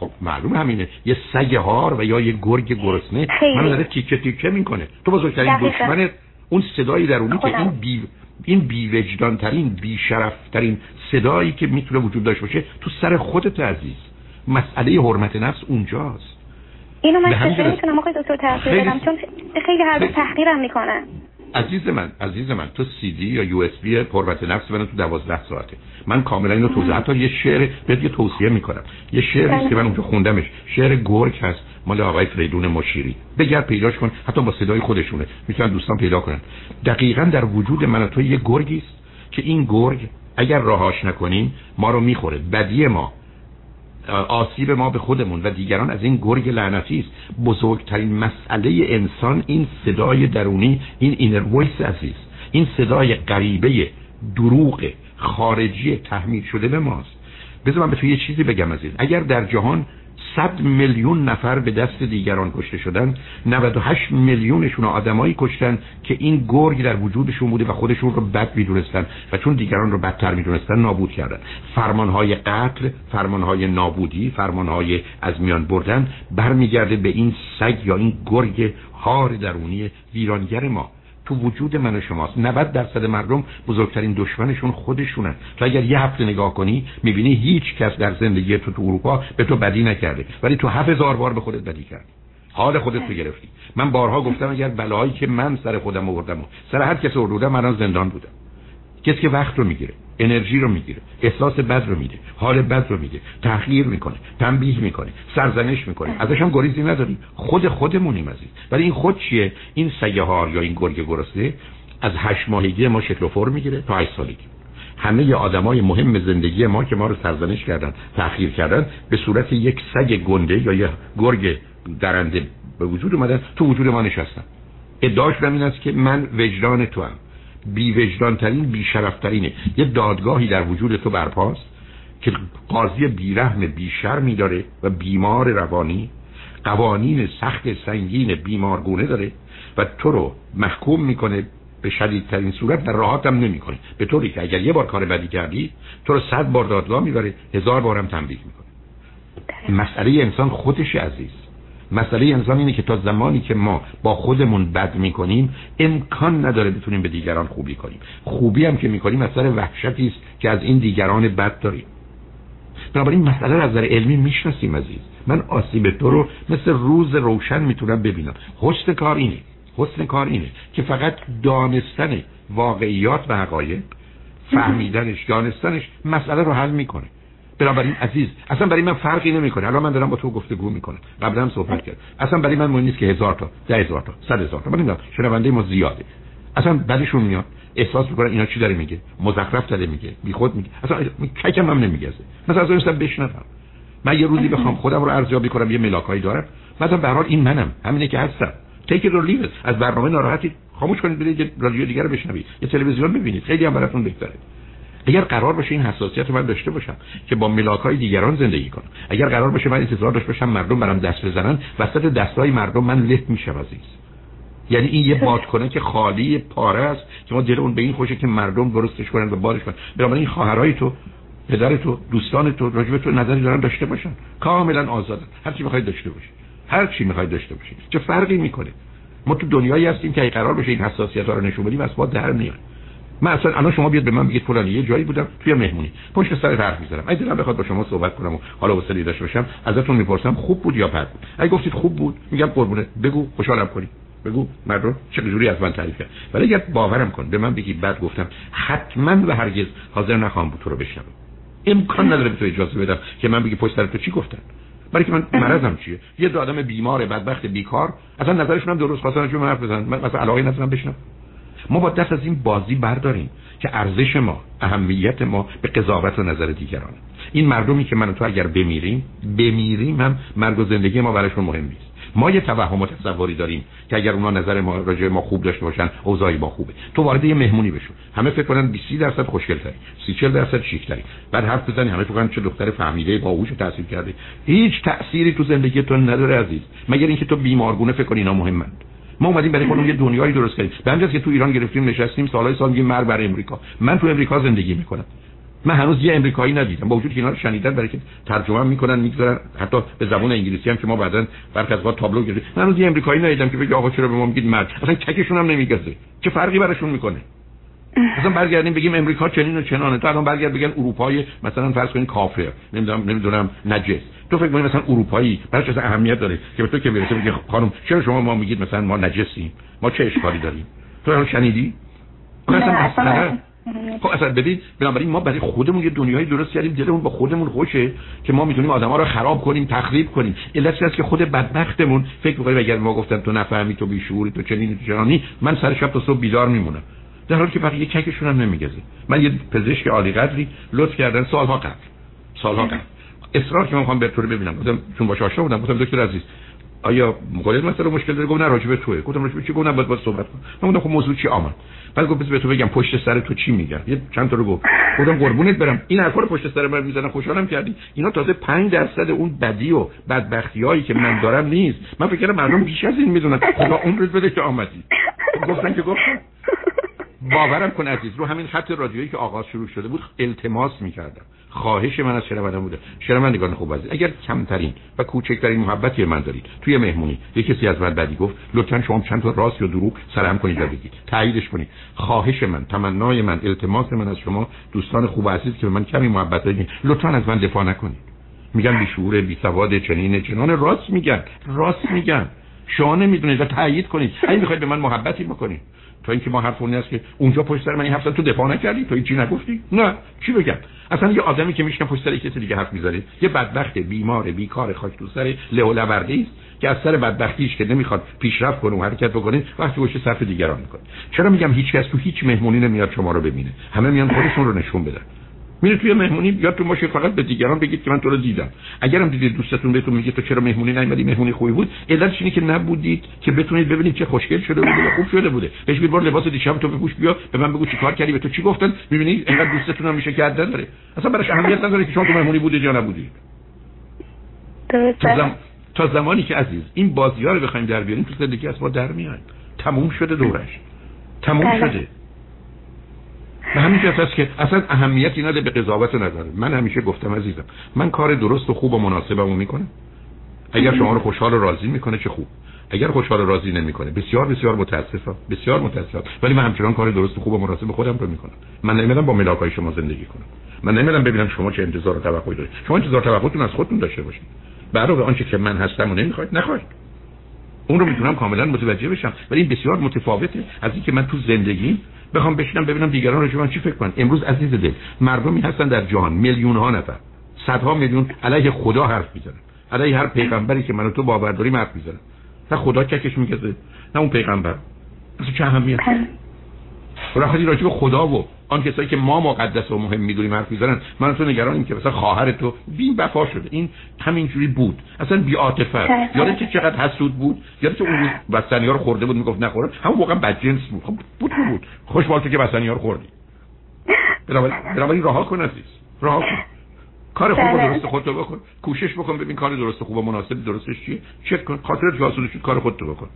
خب معلوم همینه. یه سگ هار و یا یه گرگ گرسنه. من داره تیکه تیکه می‌کنه. تو بزرگترین دشمنت اون صدایی درونی که این بی این بی وجدان ترین بی شرف ترین صدایی که می‌تونه وجود داشته باشه تو سر خودت عزیز. مسئله حرمت نفس اونجاست. اینو من چطور می‌تونم آقای دکتر تحقیق بدم؟ چون خیلی هر تحقیرم می‌کنن. عزیز من عزیز من تو سی دی یا USB حرمت نفس بنا تو 12 ساعته. من کاملا اینو توضیح حتی یه شعر بهت یه توصیه می‌کنم. یه شعری که من اونجا خوندمش. شعر گرگ هست. مال آقای فریدون مشیری. بگرد پیداش کن حتی با صدای خودشونه. می‌تونن دوستان پیدا کنن. دقیقا در وجود من تو یه گرگی است که این گرگ اگر رهاش نکنیم ما رو می‌خوره. بدی ما آسیب ما به خودمون و دیگران از این گرگ لعنتی است. بزرگترین مسئله انسان این صدای درونی این inner voice عزیز. این صدای غریبه دروغ خارجی تحمیل شده به ماست. بذار من به تو یه چیزی بگم عزیز. اگر در جهان 100 میلیون نفر به دست دیگران کشته شدن. 98 میلیونشون آدمایی کشتن که این گرگ در وجودشون بوده و خودشون رو بد می‌دونستن و چون دیگران رو بدتر می‌دونستن نابود کردن. فرمانهای قتل فرمانهای نابودی فرمانهای از میان بردن برمیگرده به این سگ یا این گرگ هار درونی ویرانگر ما. تو وجود من و شماست. 90 درصد مردم بزرگترین دشمنشون خودشونن تو اگر یه هفته نگاه کنی می‌بینی هیچ کس در زندگی تو تو اروپا به تو بدی نکرده. ولی تو هزار بار به خودت بدی کردی. حال خودت رو گرفتی. من بارها گفتم اگر بلایی که من سر خودم آوردم سر هر کس آوردم من زندان بودم. کسی که وقت رو می‌گیره. انرژی رو می‌گیره احساس بد رو میده حال بد رو میده تحقیر می‌کنه تنبیه می‌کنه سرزنش می‌کنه. ازش هم گریزی نداری خود خودمونیم عزیز. ولی این خود چیه؟ این سگه هار یا این گرگ گرسنه از هشت ماهگی ما شکل و فرم می‌گیره تا هشت سالگی. همه آدمای مهم زندگی ما که ما رو سرزنش کردن تأخیر کردن به صورت یک سگ گنده یا یک گرگ درنده به وجود اومدن تو وجود ما نشستن. ادعاش این است که من وجدان تو هم بی وجدان ترین بی شرف ترینه یه دادگاهی در وجود تو برپاست که قاضی بیرحم بیشرمی داره و بیمار روانی قوانین سخت سنگین بیمارگونه داره و تو رو محکوم می‌کنه به شدیدترین صورت در راحت هم نمی‌کنه. به طوری که اگر یه بار کار بدی کردی تو رو صد بار دادگاه می‌بره هزار بارم تنبیه می‌کنه. مسئله انسان خودش عزیز. مسئله انسان اینه که تا زمانی که ما با خودمون بد می‌کنیم امکان نداره بتونیم به دیگران خوبی کنیم. خوبی هم که می‌کنیم مسئله وحشتی است که از این دیگران بد داریم. بنابراین مسئله رو از نظر علمی می‌شناسیم عزیز. من آسیب تو رو مثل روز روشن می‌تونم ببینم. حسن کار اینه حسن کار اینه که فقط دانستن واقعیات و حقایق فهمیدنش دانستنش مسئله رو حل می‌کنه. بنابراین عزیز اصلا برای من فرقی نمی‌کنه. الان من دارم با تو گفتگو می‌کنم. قبلا هم صحبت کرد اصلا برای من مهم نیست که هزار تا ده هزار تا صد هزار تا. من نمی‌دونم شنونده ما زیاده. اصلا بعدشون میاد احساس می‌کنن اینا چی داره میگه؟ مزخرف داره میگه بی خود میگه. اصلا ککم هم نمیگه مثلا از اون بشنوم. من یه روزی بخوام خودم رو ارزیابی کنم یه ملاکایی دارم. مثلا به هر حال این منم همینه که هستم. تیک رو لیو از برنامه ناراحتی خاموش کنید برید رادیو دیگه رو بشنوید. یه تلویزیون ببینید. خیلی هم براتون بهتره. اگر قرار باشه این حساسیت رو من داشته باشم که با ملاکای دیگران زندگی کنم. اگر قرار باشه من انتظار داشته باشم مردم برام دست بزنن وسط دستای مردم من له میشم عزیز. یعنی این یه کنه که خالی پاره است که ما دل اون به این خوشه که مردم درستش کنن و بارش کنن. بنابراین خواهرای تو پدر تو دوستان تو راجب تو نظری دارن داشته باشن. کاملا آزادن. هر چی می‌خواید داشته باشید هر چی می‌خواید داشته باشید چه فرقی می‌کنه؟ ما تو دنیایی هستیم که قرار بشه این حساسیت ها رو نشون بدیم از در میاد. من اصلا الان شما بیاد به من بگید فلانی یه جایی بودم توی مهمونی. پشت سر حرف می‌زنم اگه دلم بخواد با شما صحبت کنم و حالا وسیله داشته باشم ازتون می‌پرسم خوب بود یا بد بود؟ اگه گفتید خوب بود میگم قربونه. بگو خوشحالم کنی. بگو مردم چه جوری از من تعریف کرد. ولی اگر باورم کن به من بگی بعد گفتم حتما و هرگز حاضر نخواهم بود تو رو بشنوم. امکان نداره به تو اجازه بدم که من بگی پشت سر تو چی گفتن. برای که من مرضم چیه؟ یه دو آدم بیمار بدبخت بیکار اصلا نظرشون هم درست خواستن چون من حرف بزنن. مثلا علاقه ندارم بشنم. ما با دست از این بازی برداریم که ارزش ما اهمیت ما به قضاوت و نظر دیگران. این مردمی که من و تو اگر بمیریم بمیریم هم مرگ و زندگی ما براشون مهم نیست. ما یه توهم و تصوری داریم که اگر اونا نظر ما راجع ما خوب داشته باشن اوضاع ما خوبه. تو وارد یه مهمونی بشو. همه فکر کنن 20 درصد خوشگل تری 30 40 درصد شیک تری بعد حرف بزنی همه فکر چه دختر فهمیده باهوش تاثیر کرده. هیچ تأثیری تو زندگی تو نداره عزیز. مگر اینکه تو بیمارگونه فکر کنی اینا مهمند ما اومدیم برای خودمون یه دنیایی درست کردیم. به که تو ایران گرفتیم نشستیم سالهای سال میگیم مرگ بر امریکا. من تو امریکا زندگی می‌کنم. من هنوز یه امریکایی ندیدم. با وجود که اینا رو شنیدن برای که ترجمه می‌کنن می‌گذارن. حتی به زبان انگلیسی هم که ما بعدا برخی از تابلو گرفتیم. من هنوز یه امریکایی ندیدم که بگه آقا چرا به ما میگید مرد اصلا چکشون هم نمیگزه. چه فرقی براشون می‌کنه؟ مثلا برگردیم بگیم امریکا چنین و چنانه. تو الان برگرد بگن اروپای مثلا فرض کنید کافر. نمی‌دونم نمی‌دونم نجس. تو فکر کنید مثلا اروپایی براش اصلا اهمیت داره که به تو که می‌رسه میگه خانم چرا شما ما میگید مثلا ما نجسیم ما چه اشکالی داریم؟ تو الان شنیدی؟ اصلا خب اصلا ببین بنابراین ما برای خودمون یه دنیایی درست کردیم دلمون با خودمون خوشه که ما می‌تونیم آدما رو خراب کنیم تخریب کنیم. علت است که خود بدبختمون فکر می‌کنیم اگر ما گفتن تو نفهمی تو بیشوری تو چنین تو چنانی من سر شب تا صبح بیدار میمونم. در حالی که بقیه چکشون هم نمیگزه. من یه پزشک عالی قدری لطف کردن سالها قبل. سالها قبل. اصرار که من می‌خوام به طور ببینم. گفتم چون باش آشنا بودم گفتم دکتر عزیز آیا مقاله مثلا مشکل داره گفت نه راجع توه. گفتم راجع چی؟ گفتم باید باید صحبت کنم. من گفتم خب موضوع چی آمد؟ بعد گفت به تو بگم پشت سر تو چی میگن یه چند تا رو گفت. گفتم قربونت برم. این حرفا رو پشت سر من می‌زنن خوشحالم کردی. اینا تازه 5 درصد اون بدی و بدبختیایی که من دارم نیست. من فکر کردم مردم بیش از این می‌دونن. خدا عمرت بده که آمدی. گفتن که گفتم باورم کن عزیز رو همین خط رادیویی که آغاز شروع شده بود التماس می‌کردم. خواهش من از شنوندگان بوده. شنوندگان خوب عزیز اگر کمترین و کوچکترین محبتی من دارید توی مهمونی یه کسی از من بدی گفت لطفا شما چند تا راست یا دروغ سرهم کنید و بگید. تاییدش کنید. خواهش من تمنای من التماس من از شما دوستان خوب عزیز که به من کمی محبت دارید. لطفا از من دفاع نکنید. میگن بی شعور بی چنین چنان. راست میگن. راست میگن. شما نمی‌دونید و تایید کنید. اگه می‌خواید به من محبتی بکنید. تا اینکه ما حرف است که اونجا پشت سر من این حرف تو دفاع نکردی؟ تو چی نگفتی؟ نه. چی بگم؟ اصلا یه آدمی که میشنه پشت سر کسی دیگه حرف می‌ذاره یه بدبخت بیمار بیکار خاک تو سر و است که از سر بدبختیش که نمی‌خواد پیشرفت کنه و حرکت بکنه وقتی پشت صف دیگران می‌کنه. چرا میگم هیچ کس تو هیچ مهمونی نمیاد شما رو ببینه؟ همه میان خودشون رو نشون بدن. میره توی مهمونی تو باشه فقط به دیگران بگید که من تو رو دیدم. اگرم دیدید دوستتون بهتون میگه تو چرا مهمونی نیومدی مهمونی خوبی بود علتش اینه که نبودید که بتونید ببینید چه خوشگل شده بوده و خوب شده بوده. بهش بگید لباس دیشب تو بپوش بیا به من بگو چیکار کردی به تو چی گفتن؟ می‌بینید اینقدر دوستتون هم میشه که داره. اصلا براش اهمیت نداره که شما تو مهمونی بودید یا نبودید. تا, تا زمانی که عزیز این بازی ها رو بخوایم در بیاریم تو زندگی از ما در میاد تموم شده دورش. تموم بله. شده. به همین جهت است که اصلا اهمیتی نداره به قضاوت نداره من همیشه گفتم عزیزم من کار درست و خوب و مناسبمو می‌کنم. اگر شما رو خوشحال و راضی می‌کنه چه خوب؟ اگر خوشحال و راضی نمی‌کنه بسیار بسیار متاسفم بسیار متاسفم. ولی من همچنان کار درست و خوب و مناسب خودم رو می‌کنم. من نمی‌دونم با ملاکای شما زندگی کنم. من نمی‌دونم ببینم شما چه انتظار و توقعی دارید. شما انتظار توقعتون از خودتون داشته باشید. برای آنچه که من هستم و نمی‌خواید نخواهید. اون رو می‌تونم کاملا متوجه بشم. ولی این بسیار متفاوته. از اینکه من تو زندگی بخوام بشینم ببینم دیگران راجع من چی فکر کنن؟ امروز عزیز دل مردمی هستن در جهان میلیون ها نفر. صدها میلیون علیه خدا حرف می‌زنن. علیه هر پیغمبری که من و تو باور داریم حرف می‌زنن. نه خدا چکش می‌کشه نه اون پیغمبر. اصلا چه اهمیت راحتی راجع به خدا و آن کسایی که ما مقدس و مهم می‌دونیم حرف می‌زنن من تو نگرانیم که مثلا خواهر تو بین وفا شده این همینجوری بود. اصلا بی عاطفه. یادت که چقدر حسود بود. یادت اون روز بستنی ها رو خورده بود می‌گفت نخورم همون واقعا بدجنس بود. خب بود بود. خوشحال تو که بستنی ها رو خوردی. بنابراین راه کن عزیز. راه کن. کار خوب و درست خودتو بکن. کوشش بکن ببین کار درست خوب و مناسب درستش چیه. چک کن. خاطر جاسوسی کار خودتو بکن.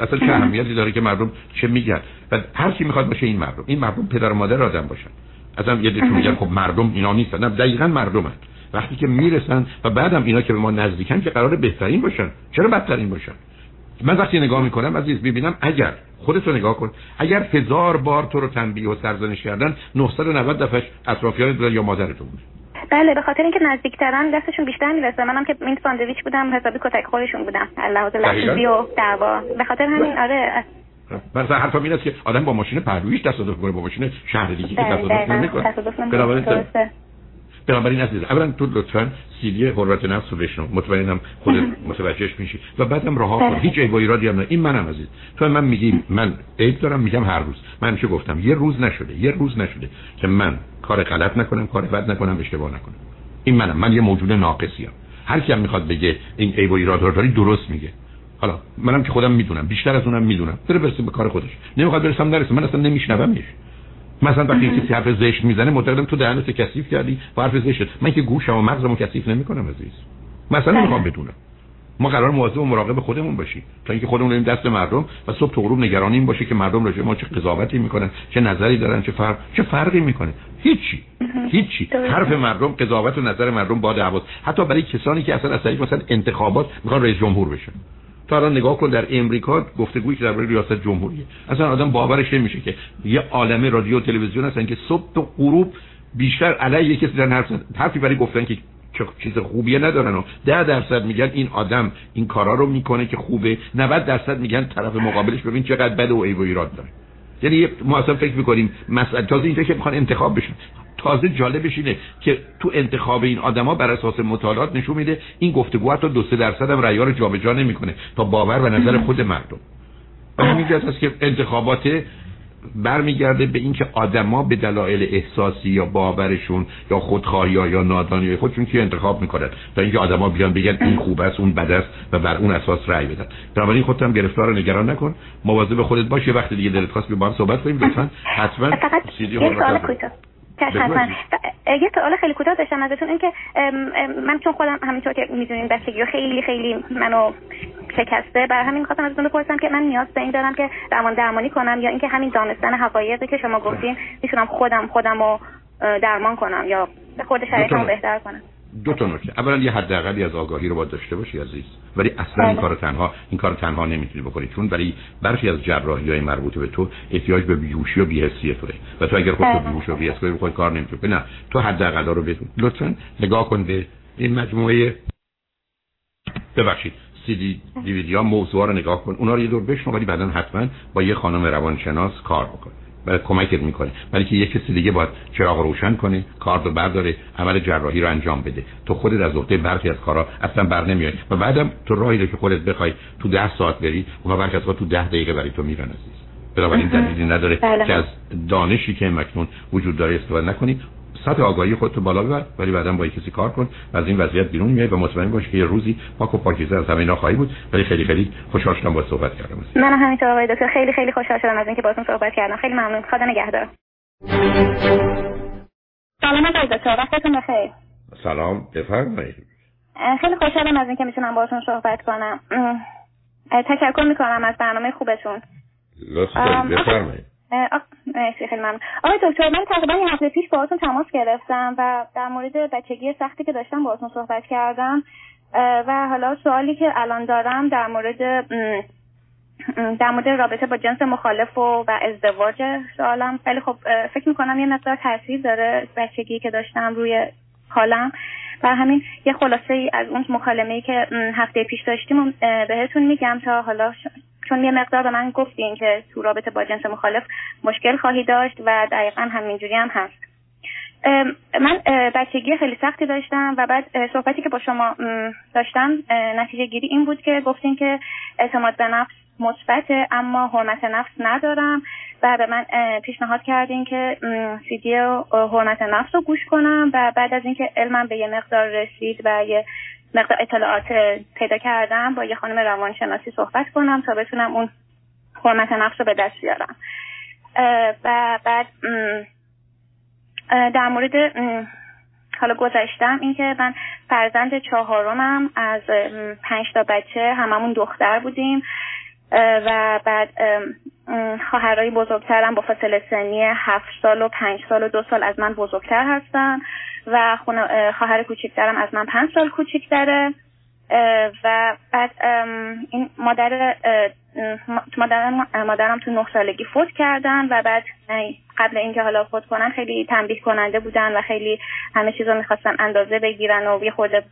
اصلا چه اهمیتی داره که مردم چه میگن؟ و هر کی می‌خواد باشه این مردم. این مردم پدر و مادر آدم باشن. اصلا یه دیگه میگن خب مردم اینا نیستن. نه دقیقاً مردمن. وقتی که می‌رسن و بعدم اینا که به ما نزدیکن که قرار بهترین باشن. چرا بدترین باشن؟ من وقتی نگاه می‌کنم عزیز ببینم اگر خودتو نگاه کن اگر هزار بار تو رو تنبیه و سرزنش کردن 990 دفعه اطرافیان یا مادرتون بله به خاطر اینکه نزدیکترن دستشون بیشتر می‌رسه. منم که این ساندویچ بودم حسابی کتک خورشون بودم. لحاظ لحظی و دعوا به خاطر همین آره. مثلا حرفم این است که آدم با ماشین پهلویش تصادف کنه با ماشین شهر دیگه که تصادف نمی‌کنه. بنابراین عزیز اولا تو لطفا سیدی حرمت نفس رو بشنو. مطمئنم خود متوجهش میشی و بعدم رها کن. هیچ عیب و ایرادی هم نه. این منم عزیز. تو من میگی من عیب دارم میگم هر روز. من چه گفتم؟ یه روز نشده یه روز نشده که من کار غلط نکنم کار بد نکنم اشتباه نکنم. این منم. من یه موجود ناقصیم. هر کی هم می‌خواد بگه این عیب و ایراد رو داری درست میگه. حالا منم که خودم می‌دونم. بیشتر از اونم می‌دونم. بره برسه به کار خودش. نمی‌خواد برسم نرسه. من اصلا نمیشنومش. مثلا وقتی کسی حرف زشت می‌زنه معتقدم تو دهنت کثیف کردی و حرف زشت من که گوشم و مغزمو کثیف نمی‌کنم عزیز. مثلا نمی‌خوام بدونم. ما قرار مواظب و مراقب خودمون باشیم. تا اینکه خودمون این دست مردم و صبح تو غروب نگرانی این باشه که مردم راجع ما چه قضاوتی می‌کنن چه نظری دارن چه فرق چه فرقی می‌کنه. هیچی. هیچی. حرف مردم قضاوت و نظر مردم باد حواس حتی برای کسانی که اصلا از مثلا انتخابات می‌خوان رئیس جمهور بشن. تا الان نگاه کن در امریکا گفتگویی که درباره ریاست جمهوریه اصلا آدم باورش نمیشه که یه عالمه رادیو تلویزیون هستن که صبح تا غروب بیشتر علیه کسی در حرف حرفی برای گفتن که چیز خوبیه ندارن و ده درصد میگن این آدم این کارا رو می‌کنه که خوبه. 90 درصد میگن طرف مقابلش ببین چقدر بد و عیب و ایراد داره. یعنی ما اصلا فکر می‌کنیم مسئله تازه اینجا که می‌خوان انتخاب بشن. تازه جالبش اینه که تو انتخاب این آدما بر اساس مطالعات نشون میده این گفتگو حتی دو سه درصد هم رأی‌ها رو جابجا نمی‌کنه تا باور و نظر خود مردم. همین هست که انتخابات برمیگرده به اینکه آدما به دلایل احساسی یا باورشون یا خودخواهی یا نادانی خودشون که انتخاب می‌کنن؟ تا اینکه آدما بیان بگن این خوب است اون بد است و بر اون اساس رأی بدن. بنابراین خودت هم گرفتار نگران نکن. مواظب خودت باش یه وقت دیگه دلت خواست با هم صحبت کنیم لطفا. حتما سیدی حتما یه سوال خیلی کوتاه داشتم ازتون اینکه من چون خودم همینطور که می‌دونین بچگی خیلی خیلی منو شکسته بر همین خواستم ازتون بپرسم که من نیاز به این دارم که درمان درمانی کنم یا اینکه همین دانستن حقایقی که شما گفتین می‌تونم خودم خودم رو درمان کنم یا خود شرایطمو بهتر کنم. دو تا نکته. اولا یه حداقلی از آگاهی رو باید داشته باشی عزیز. ولی اصلا این بله. کار تنها این کار تنها نمی‌تونی بکنی. چون برای برخی از جراحی های مربوطه به تو احتیاج به بیهوشی و بیهسی توه. و تو اگر خودت بله. بیهوش و بیهسی کنی کار نمی‌تونی نه تو حداقل رو بدون لطفا نگاه کن به این مجموعه ببخشید. سی دی دیویدی ها موضوع رو نگاه کن. اونا رو یه دور بشنو ولی بعدا حتما با یه خانم روانشناس کار بکن. برای کمکت می‌کنه. برای که یک کسی دیگه باید چراغ روشن کنه کار رو برداره عمل جراحی رو انجام بده. تو خودت از عهده برخی از کارا اصلا بر نمیای. و بعدم تو راهی رو که خودت بخوای تو ده ساعت بری اونها برخی از تو ده دقیقه برای تو میرن عزیز. بنابراین دلیلی نداره بله. که از دانشی که مکنون وجود داره استفاده نکنی. سطح آگاهی خودتو بالا ببر ولی بعدا با کسی کار کن و از این وضعیت بیرون میای و مطمئن باش که یه روزی پاک و پاکیزه از همه خواهی بود. ولی خیلی خیلی خوشحال شدم با صحبت کردم. من همینطور آقای دکتر. خیلی خیلی خوشحال شدم از اینکه باهاتون صحبت کردم. خیلی ممنون. خدا نگهدار. سلام آقای دکتر. وقتتون بخیر. سلام. بفرمایید. خیلی خوشحالم از اینکه می‌تونم باهاتون صحبت کنم. تشکر می‌کنم از برنامه خوبتون. لطفا. بفرمایید. مرسی خیلی ممنون. آقای دکتر من تقریبا یه هفته پیش باهاتون تماس گرفتم و در مورد بچگی سختی که داشتم باهاتون صحبت کردم و حالا سوالی که الان دارم در مورد در مورد رابطه با جنس مخالف و, و ازدواج سوالم. خیلی خب فکر می‌کنم یه مقدار تاثیر داره بچگی که داشتم روی حالم. و همین یه خلاصه ای از اون مکالمه ای که هفته پیش داشتیم بهتون میگم تا حالا چون یه مقدار به من گفتین که تو رابطه با جنس مخالف مشکل خواهی داشت و دقیقا همینجوری هم هست. من بچگی خیلی سختی داشتم و بعد صحبتی که با شما داشتم نتیجه گیری این بود که گفتین که اعتماد به نفس مثبت اما حرمت نفس ندارم و به من پیشنهاد کردین که سیدی حرمت نفس رو گوش کنم و بعد از اینکه علمم به یه مقدار رسید و یه مقدار اطلاعات پیدا کردم با یه خانم روانشناسی صحبت کنم تا بتونم اون حرمت نفس رو به دست بیارم. و بعد در مورد حالا گذشتم اینکه من فرزند چهارمم از پنج تا بچه هممون دختر بودیم. و بعد خواهرای بزرگترم با فاصله سنی هفت سال و پنج سال و دو سال از من بزرگتر هستن و خواهر کوچکترم از من پنج سال کوچکتره و بعد این مادر مادرم مادرم تو نه سالگی فوت کردن و بعد قبل اینکه حالا فوت کنن خیلی تنبیه کننده بودن و خیلی همه چیز رو می‌خواستن اندازه بگیرن و یه خورده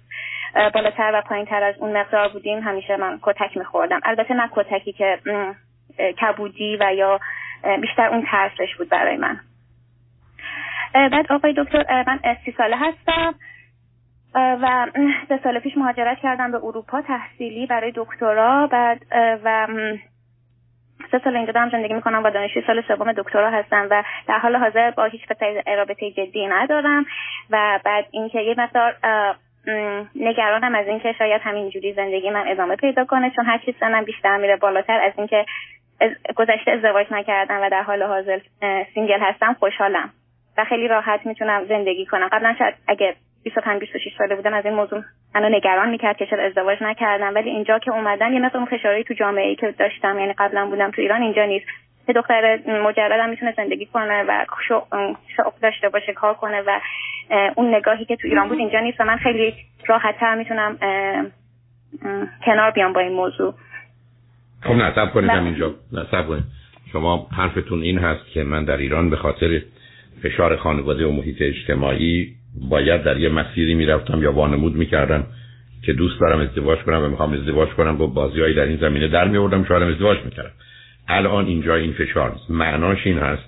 بالاتر و پایین تر از اون مقدار بودیم همیشه من کتک میخوردم. البته نه کتکی که کبودی و یا بیشتر اون ترسش بود برای من. بعد آقای دکتر من سی ساله هستم. و سه سال پیش مهاجرت کردم به اروپا تحصیلی برای دکترا. بعد و سه سال اینجا دارم زندگی می‌کنم و دانشجوی سال سوم دکترا هستم و در حال حاضر با هیچ کسی رابطه جدی ندارم. و بعد اینکه یه مقدار نگرانم از اینکه شاید همینجوری زندگی من ادامه پیدا کنه چون هر چیز سنم بیشتر میره بالاتر. از اینکه گذشته ازدواج نکردم و در حال حاضر single هستم خوشحالم و خیلی راحت می‌تونم زندگی کنم. قبلا شاید اگه 25 26 ساله بودم از این موضوع منو نگران می‌کرد که چرا ازدواج نکردم. ولی اینجا که اومدم یه مقدار فشاری تو جامعه ای که داشتم یعنی قبلا بودم تو ایران اینجا نیست. که دختر مجردم می‌تونه زندگی کنه و شوق داشته باشه کار کنه و اون نگاهی که تو ایران بود اینجا نیست و من خیلی راحتتر می‌تونم کنار بیام با این موضوع. خب نه کنید اینجا. نه کنید. شما حرفتون این هست که من در ایران به خاطر فشار خانواده و محیط اجتماعی باید در یه مسیری می‌رفتم یا وانمود می‌کردم که دوست دارم ازدواج کنم و می‌خوام ازدواج کنم با بازیهایی در این زمینه در میوردم شاید ازدواج می‌کردم الان اینجا این فشار نیست. معناش این هست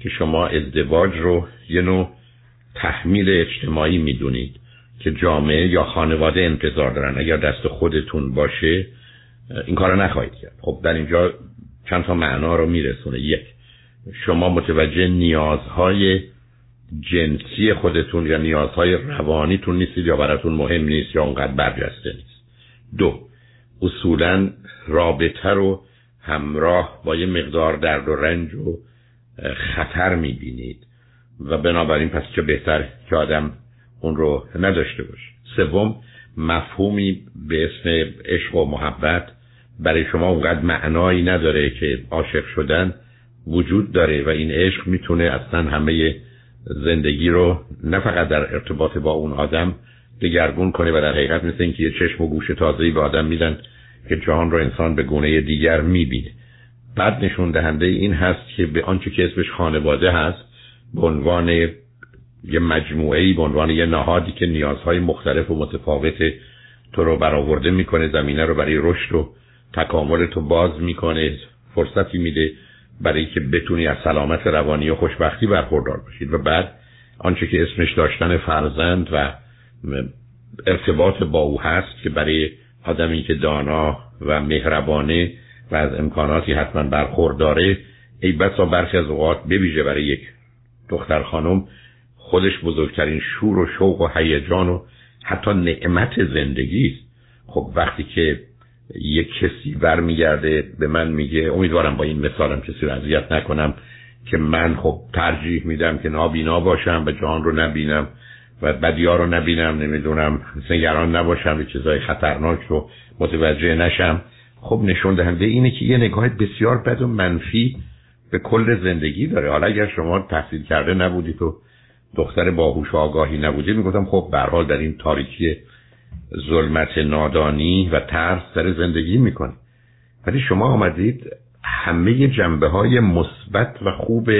که شما ازدواج رو یه نوع تحمیل اجتماعی می‌دونید که جامعه یا خانواده انتظار دارن. اگر دست خودتون باشه این کار نخواهید کرد. خب در اینجا چند تا معنا رو میرسونه. یک شما متوجه نیازهای جنسی خودتون یا نیازهای روانیتون نیستید یا براتون مهم نیست یا اونقدر برجسته نیست. دو اصولا رابطه رو همراه با یه مقدار درد و رنج و خطر می‌بینید و بنابراین پس چه بهتر که آدم اون رو نداشته باشه. سوم مفهومی به اسم عشق و محبت برای شما اونقدر معنایی نداره که عاشق شدن وجود داره و این عشق می‌تونه اصلا همه زندگی رو نه فقط در ارتباط با اون آدم دگرگون کنه و در حقیقت مثل اینکه یه چشم و گوش تازه‌ای به آدم میدن که جهان رو انسان به گونه دیگر می‌بینه. بعد نشون دهنده این هست که به آنچه که اسمش خانواده هست به عنوان یه مجموعه به عنوان یه نهادی که نیازهای مختلف و متفاوت تو رو برآورده می‌کنه زمینه رو برای رشد و تکامل تو باز می‌کنه فرصتی میده برای که بتونی از سلامت روانی و خوشبختی برخوردار باشید و بعد آنچه که اسمش داشتن فرزند و ارتباط با او هست که برای آدمی که دانا و مهربانه و از امکاناتی حتما برخورداره ای بسا برخی از اوقات بویژه برای یک دختر خانم خودش بزرگترین شور و شوق و هیجان و حتی نعمت زندگی است. خب وقتی که یک کسی برمیگرده به من میگه امیدوارم با این مثالم کسی رو اذیت نکنم که من خب ترجیح میدم که نابینا باشم و جهان رو نبینم و بدیا رو نبینم نمی‌دونم نگران نباشم به چیزای خطرناک رو متوجه نشم. خب نشون دهنده اینه که یه نگاه بسیار بد و منفی به کل زندگی داره. حالا اگر شما تحصیل کرده نبودید و دختر باهوش آگاهی نبودید می‌گفتم خب به حال در این تاریکی ظلمت نادانی و ترس در زندگی می‌کنه. ولی شما آمدید همه جنبه های مثبت و خوب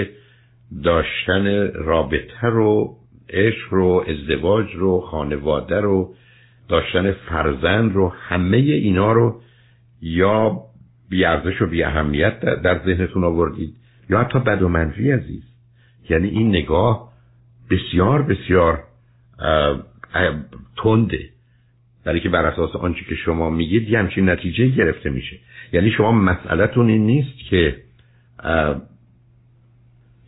داشتن رابطه رو عشق رو ازدواج رو خانواده رو داشتن فرزند رو همه اینا رو یا بیارزش و بی اهمیت در ذهنتون آوردید یا حتی بد و منفی عزیز. یعنی این نگاه بسیار بسیار تنده. برای که بر اساس آنچه که شما میگید یه همچین نتیجه گرفته میشه. یعنی شما مسئلهتون این نیست که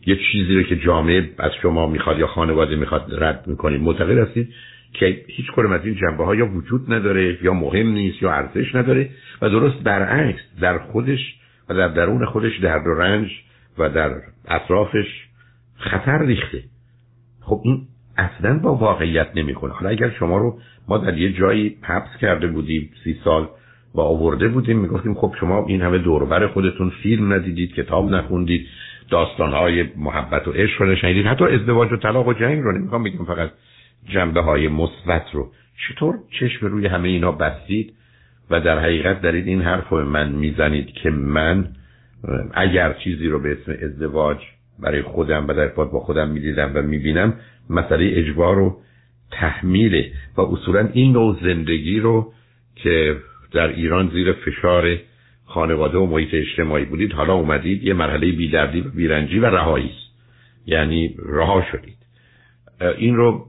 یه چیزی رو که جامعه از شما می‌خواد یا خانواده می‌خواد رد می‌کنید معتقد هستید که هیچ کدوم از این جنبه ها یا وجود نداره یا مهم نیست یا ارزش نداره و درست برعکس در خودش و در درون خودش درد و رنج و در اطرافش خطر ریخته. خب این اصلا با واقعیت نمی‌کنه حالا اگر شما رو ما در یه جایی حبس کرده بودیم سی سال با آورده بودیم. می‌گفتیم خب شما این همه دوربر خودتون فیلم ندیدید کتاب نخوندید داستانهای محبت و عشق رو نشنیدید حتی ازدواج و طلاق و جنگ رو نمی‌خوام بگم فقط جنبه های مثبت رو. چطور چشم روی همه اینا بستید و در حقیقت دارید این حرف رو من می‌زنید که من اگر چیزی رو به اسم ازدواج برای خودم و در با خودم می‌دیدم و می‌بینم مسئله اجبار و تحمیله و اصولا این نوع زندگی رو که در ایران زیر فشار خانواده و محیط اجتماعی بودید حالا اومدید یه مرحله بیدردی و بیرنجی و رهایی است. یعنی رها شدید. این رو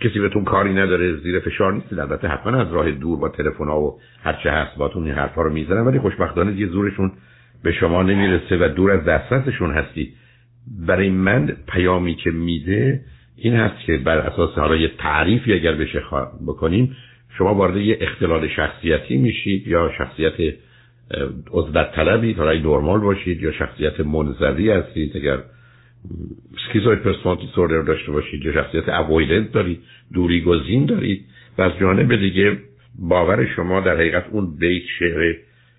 کسی بهتون کاری نداره زیر فشار نیستید البته حتما از راه دور با تلفن ها و هرچه هست باتون این حرفا رو می‌زنن ولی خوشبختانه یه زورشون به شما نمی‌رسه و دور از دسترسشون هستی. برای من پیامی که میده این هست که بر اساس حالا یه تعریفی اگر بشه بکنیم شما وارد یه اختلال شخصیتی میشید یا شخصیت عزلت طلبی تا نرمال باشید یا شخصیت منزوی هستید اگر سکیزوید پرسونالیتی دیسوردر داشته باشید یا شخصیت اوایلنت دارید دوری گزین دارید و از جانب دیگه باور شما در حقیقت اون بیت شعر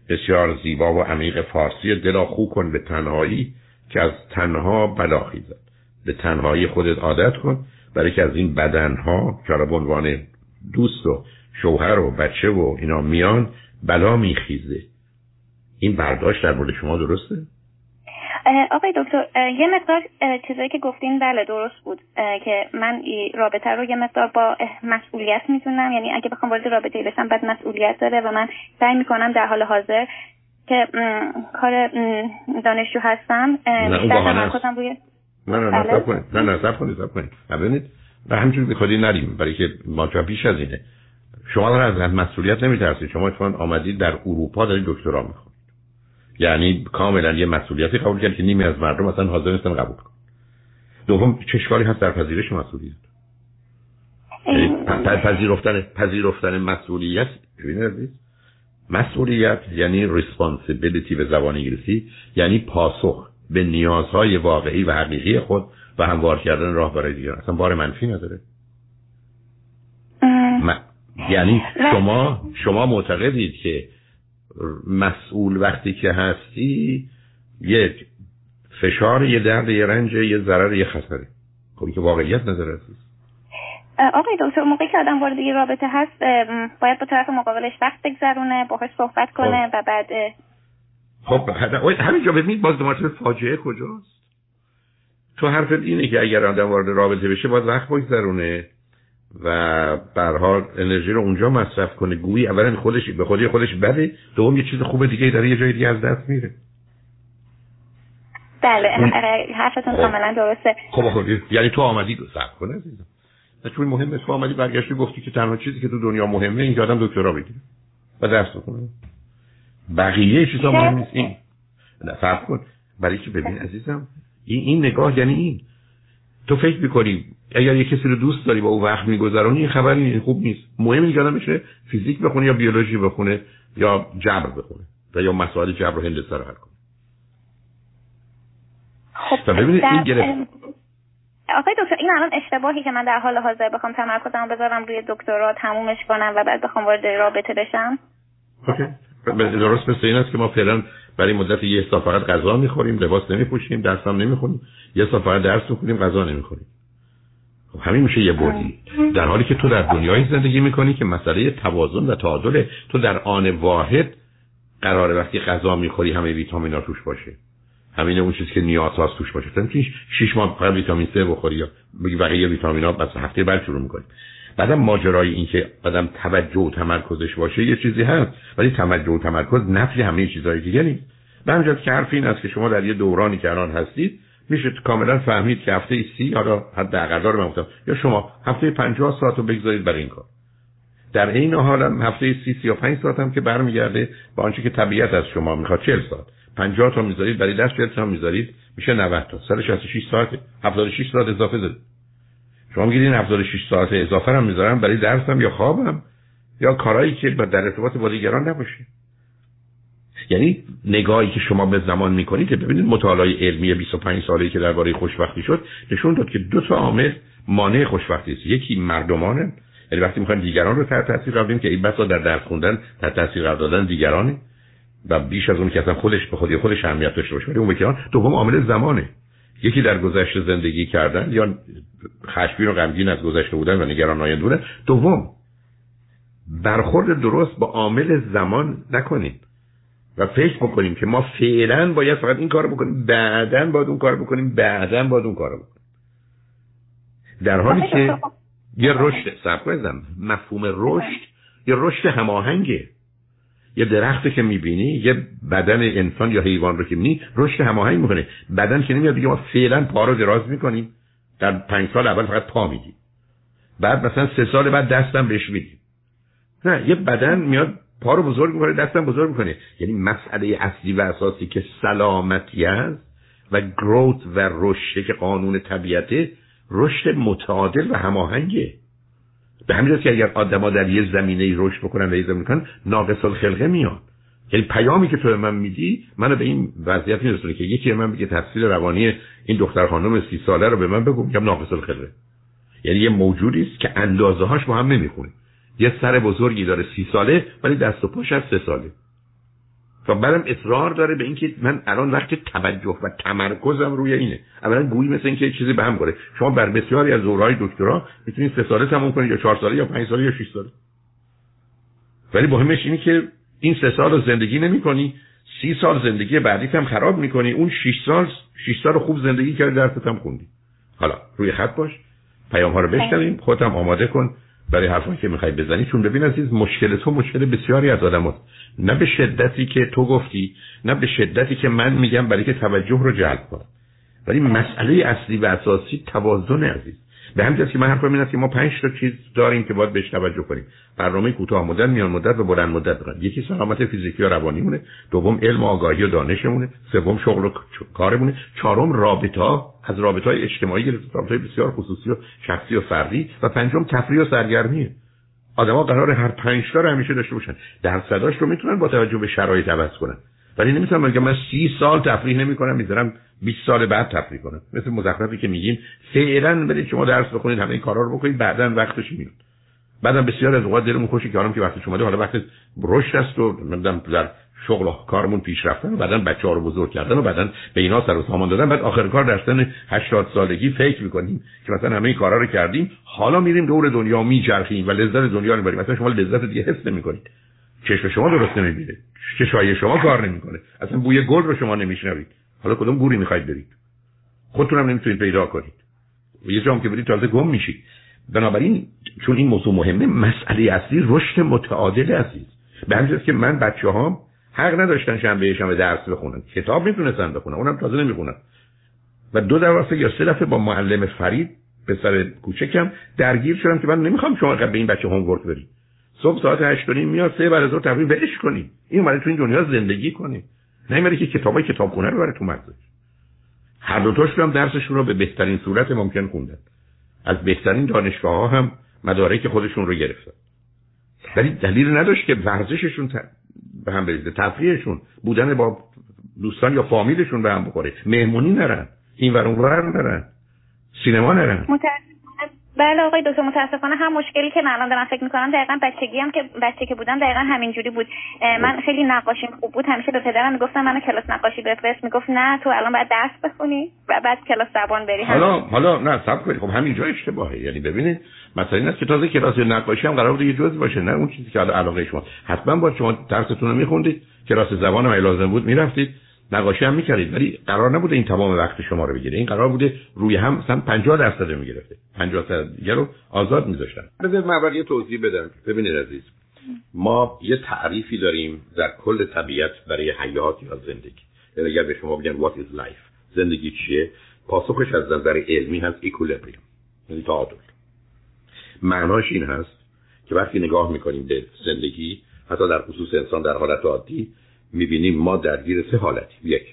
بسیار زیبا و عمیق فارسی دلا خو کن به تنهایی که از تنها بلا خیزد به تنهایی خودت عادت کن. برای که از این بدنها که به عنوان دوست و شوهر و بچه و اینا میان بلا میخیزه. این برداشت در مورد شما درسته؟ آقای دکتر یه مقدار چیزایی که گفتین بله درست بود. که من رابطه رو یه مقدار با مسئولیت می‌تونم یعنی اگه بخوام وارد رابطه بشم بعد مسئولیت داره و من سعی می‌کنم در حال حاضر که کار دانشجو هستم. نه خودم روی نه نه نه بله. کنید. نه نه کنید کنید. ببینید و همینجور بی نریم برای که ماجرا بیش از اینه. شما از مسئولیت نمیترسید. شما اتفاقا آمدید در اروپا دارید دکترا می‌خواد یعنی کاملا یه مسئولیتی قبول کرد که نیمی از مردم اصلا حاضر نیستن قبول کن دوم چشکاری هست در پذیرش مسئولیت؟ یعنی پذیرفتن پذیرفتن مسئولیت ببینید مسئولیت یعنی ریسپانسیبیلیتی به زبان انگلیسی یعنی پاسخ. به نیازهای واقعی و حقیقی خود و هموار کردن راه برای دیگر اصلا بار منفی نداره. یعنی شما شما معتقدید که مسئول وقتی که هستی یک فشار یه درد یه رنج یه ضرر یه خطره. خب که واقعیت عزیز آقای دکتر موقعی که آدم وارد یه رابطه هست باید با طرف مقابلش وقت بگذرونه باهاش صحبت کنه خب. و بعد خب همینجا ببینید باز دومارتر فاجعه کجاست؟ تو حرفت اینه که اگر آدم وارد رابطه بشه باید وقت بگذرونه و بر حال انرژی رو اونجا مصرف کنه. گویی اولا خودش به خودی خودش بده دوم یه چیز خوب دیگه داره یه جای دیگه از دست میره. بله حرفتون خب. کاملا درسته. خب خب یعنی تو آمدی صبر کن عزیزم. چون مهمه تو آمدی برگشتی گفتی که تنها چیزی که تو دنیا مهمه این که آدم دکترا بگیره. و درس بخونه. بقیه چیزا مهم نیست. این نه صبر کن. برای که ببین عزیزم این این نگاه یعنی این. تو فکر می‌کنی اگر یه کسی رو دوست داری با او وقت میگذرونی این خبری خوب نیست. مهم که بشه فیزیک بخونه یا بیولوژی بخونه یا جبر بخونه و یا مسائل جبر و هندسه رو حل کنه. خب ببینید این گرفت. آقای دکتر این الان اشتباهی که من در حال حاضر بخوام تمرکزم بذارم روی دکترا تمومش کنم و بعد بخوام وارد رابطه بشم. اوکی. درست مثل این است که ما فعلا برای مدت یه سال فقط غذا می‌خوریم لباس نمیپوشیم درس هم نمی‌خونیم. یه سال فقط درس می‌خونیم غذا نمی‌خوریم. خب همین میشه یه بودی. در حالی که تو در دنیایی زندگی می‌کنی که مسئله توازن و تعادل تو در آن واحد قراره وقتی غذا می‌خوری همه ویتامینا توش باشه. همین اون چیزی که نیاز هست توش باشه. مثلا شش ماه فقط ویتامین C بخوری یا بقیه ویتامینا بس هفته بعد شروع می‌کنی بعدم ماجرای این که آدم توجه و تمرکزش باشه یه چیزی هست ولی توجه و تمرکز نفی همه چیزهای دیگه نیست. به همجاز که حرف این که شما در یه دورانی که الان هستید میشه کاملا فهمید که هفته سی حالا حد اقدار من یا شما هفته پنجاه ساعت رو بگذارید برای این کار. در این حال هفته سی سی و پنج ساعت هم که برمیگرده با آنچه که طبیعت از شما می‌خواد چل ساعت. پنجاه تا می‌ذارید برای دست چل تا می‌ذارید میشه 90 تا. سال 66 ساعت 76 ساعت اضافه زد. شما میگید این 76 ساعت اضافه هم می‌ذارم برای درسم یا خوابم یا کارهایی که در ارتباط با دیگران نباشه. یعنی نگاهی که شما به زمان می‌کنید ببینید مطالعه علمی 25 ساله که درباره خوشبختی شد نشون داد که دو تا عامل مانع خوشبختی است. یکی مردمانه. یعنی وقتی می‌خوایم دیگران رو تحت تاثیر قرار که این بسا در درس خوندن تحت تاثیر قرار دادن دیگرانه. و بیش از اون که اصلا خودش به خودی خودش اهمیت داشته باشه. ولی اون بکنان دوم عامل زمانه. یکی در گذشته زندگی کردن یا خشمگین و غمگین از گذشته بودن و نگران آینده دوم برخورد درست با عامل زمان نکنید و فکر بکنیم که ما فعلا باید فقط این کار بکنیم بعدا باید اون کار بکنیم بعدا باید اون کار بکنیم. در حالی که یه رشد سب مفهوم رشد یه رشد هماهنگه. یه درخت که می‌بینی یه بدن انسان یا حیوان رو که می‌بینی رشد هماهنگ می‌کنه. بدن که نمیاد دیگه ما فعلا پا رو دراز می‌کنیم. در پنج سال اول فقط پا میدیم. بعد مثلا سه سال بعد دستم بهش میدیم. نه یه بدن میاد پا رو بزرگ می‌کنه دستم بزرگ می‌کنه. یعنی مسئله اصلی و اساسی که سلامتی است و گروت و رشد که قانون طبیعته رشد متعادل و هماهنگه. به همین که اگر آدما در یه زمینه رشد بکنن و یه زمینه کنن ناقص الخلقه میان یعنی پیامی که تو به من میدی منو به این وضعیت میرسونه که یکی من بگه تفسیر روانی این دختر خانم سی ساله رو به من بگو میگم ناقص الخلقه. یعنی یه موجودی است که اندازه هاش با هم نمی‌خونه. یه سر بزرگی داره سی ساله ولی دست و پاش از سه ساله. و بعدم اصرار داره به اینکه من الان وقت توجه و تمرکزم روی اینه. اولا گویی مثل اینکه چیزی به هم خوره شما بر بسیاری از دورهای دکترا می‌تونید سه ساله تموم کنید یا چهار ساله یا پنج ساله یا شش ساله. ولی مهمش اینه که این سه سال رو زندگی نمی‌کنی. سی سال زندگی بعدی هم خراب می‌کنی. اون شش سال شش سال خوب زندگی کردی درست هم خوندی. حالا روی خط باش. پیام ها رو بشنویم. خودم آماده کن. برای حرفایی که می‌خوای بزنی چون ببین عزیز مشکل تو مشکل بسیاری از آدم. نه به شدتی که تو گفتی نه به شدتی که من میگم برای که توجه رو جلب کنم ولی مسئله اصلی و اساسی توازن عزیز به همین که من حرفم این است که ما پنج تا چیز داریم که باید بهش توجه کنیم. برنامه کوتاه مدت میان مدت و بلند مدت دارن. یکی سلامت فیزیکی و روانی مونه دوم علم و آگاهی و دانشمونه سوم شغل و کارمونه چهارم رابطه از رابطه های اجتماعی گرفته رابطه بسیار خصوصی و شخصی و فردی و پنجم تفریح و سرگرمیه آدما قرار هر پنج تا رو همیشه داشته باشن. درصداش رو می‌تونن با توجه به شرایط عوض کنن. ولی نمی‌تونم بگم من سی سال تفریح نمی‌کنم می‌ذارم 20 سال بعد تفریح کنم. مثل مزخرفی که میگیم فعلا برید شما درس بخونید همه این کارا رو بکنید بعدا وقتش میاد. بعدم بسیار از اوقات دلمون خوشه که که وقتش اومده حالا وقت رشد است و مدام در شغل و کارمون پیش رفتن و بعدا بچه ها رو بزرگ کردن و بعدا به اینا سر و سامان دادن. بعد آخر کار در سن 80 سالگی فکر می‌کنیم که مثلا همه این کارا رو کردیم حالا میریم دور دنیا میچرخیم و لذت دنیا رو بریم مثلا شما لذت دیگه حس نمی‌کنید. چشم شما درست نمی‌بینه. چشای شما کار نمی‌کنه. اصلا بوی گل رو شما نمیشنوید. حالا کدوم گوری می‌خواید برید؟ خودتون نمی‌تونید پیدا کنید. یه جام که برید تازه گم میشید. بنابراین چون این موضوع مهمه مسئله اصلی رشد متعادل عزیز. به همین که من بچه ها حق نداشتن شنبه شنبه درس بخونن. کتاب می‌تونستن بخونن. اونم تازه نمی‌خونن. و دو دفعه یا سه دفعه با معلم فرید پسر کوچکم درگیر شدم که من نمی‌خوام شما به این بچه هومورک برید. صبح ساعت 8 میاد سه بعد از ظهر تفریح ولش کنی این اومده تو این دنیا زندگی کنی نه که کتابای کتابخونه رو بره تو مغزش هر دو تاش هم درسشون رو به بهترین صورت ممکن خوندن. از بهترین دانشگاه ها هم مدارک خودشون رو گرفتن. ولی دلیل نداشت که ورزششون به هم بریزه. تفریحشون بودن با دوستان یا فامیلشون به هم بخوره. مهمونی نرن. این ور اونور نرن. سینما نرن. بله آقای دکتر متاسفانه هم مشکلی که من الان دارم فکر می‌کنم دقیقا بچگی هم که بچه که بودم دقیقا همین جوری بود من خیلی نقاشیم خوب بود. همیشه به پدرم می‌گفتم منو کلاس نقاشی بفرست می‌گفت نه تو الان باید درس بخونی و بعد کلاس زبان بری. حالا حالا نه صبر کنید. خب همینجا اشتباهه. یعنی ببینید مثلا این است که تازه کلاس نقاشی هم قرار بود یه جزء باشه نه اون چیزی که علاقه شما. حتما با شما درستون رو میخوندید. کلاس زبان هم لازم بود می‌رفتید. نقاشی هم می‌کردید ولی قرار نبوده این تمام وقت شما رو بگیره. این قرار بوده روی هم مثلا 50 درصد می‌گرفته. 50 درصد دیگه رو آزاد میذاشتن. بذار من اول یه توضیح بدم. ببینید عزیز ما یه تعریفی داریم در کل طبیعت برای حیات یا زندگی. یعنی اگر به شما بگن what is life زندگی چیه؟ پاسخش از نظر علمی هست equilibrium یعنی تعادل معناش این هست که وقتی نگاه می‌کنیم به زندگی حتی در خصوص انسان در حالت عادی می‌بینیم ما درگیر سه حالتی یک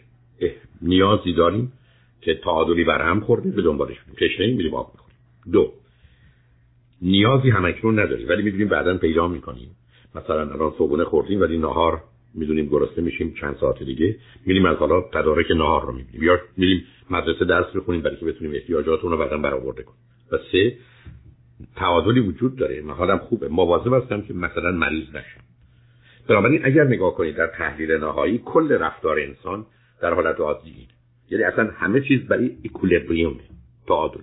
نیازی داریم که تعادلی بر هم خورده به دنبالش میریم تشنه میریم آب می‌خوریم. دو نیازی همکنون نداریم. ولی می‌دونیم بعدا پیدا می‌کنیم. مثلا الان صبحونه خوردیم ولی نهار می‌دونیم گرسنه میشیم چند ساعت دیگه. میریم از حالا تدارک نهار رو می‌بینیم. یا میریم مدرسه درس بخونیم برای که بتونیم احتیاجاتون رو بعدا برآورده کنیم. و سه تعادلی وجود داره. من حالم خوبه. مواظب هستم که مثلا مریض نشم. بنابراین اگر نگاه کنید در تحلیل نهایی کل رفتار انسان در حالت عادی. یعنی اصلا همه چیز برای اکولیبریومه تعادل.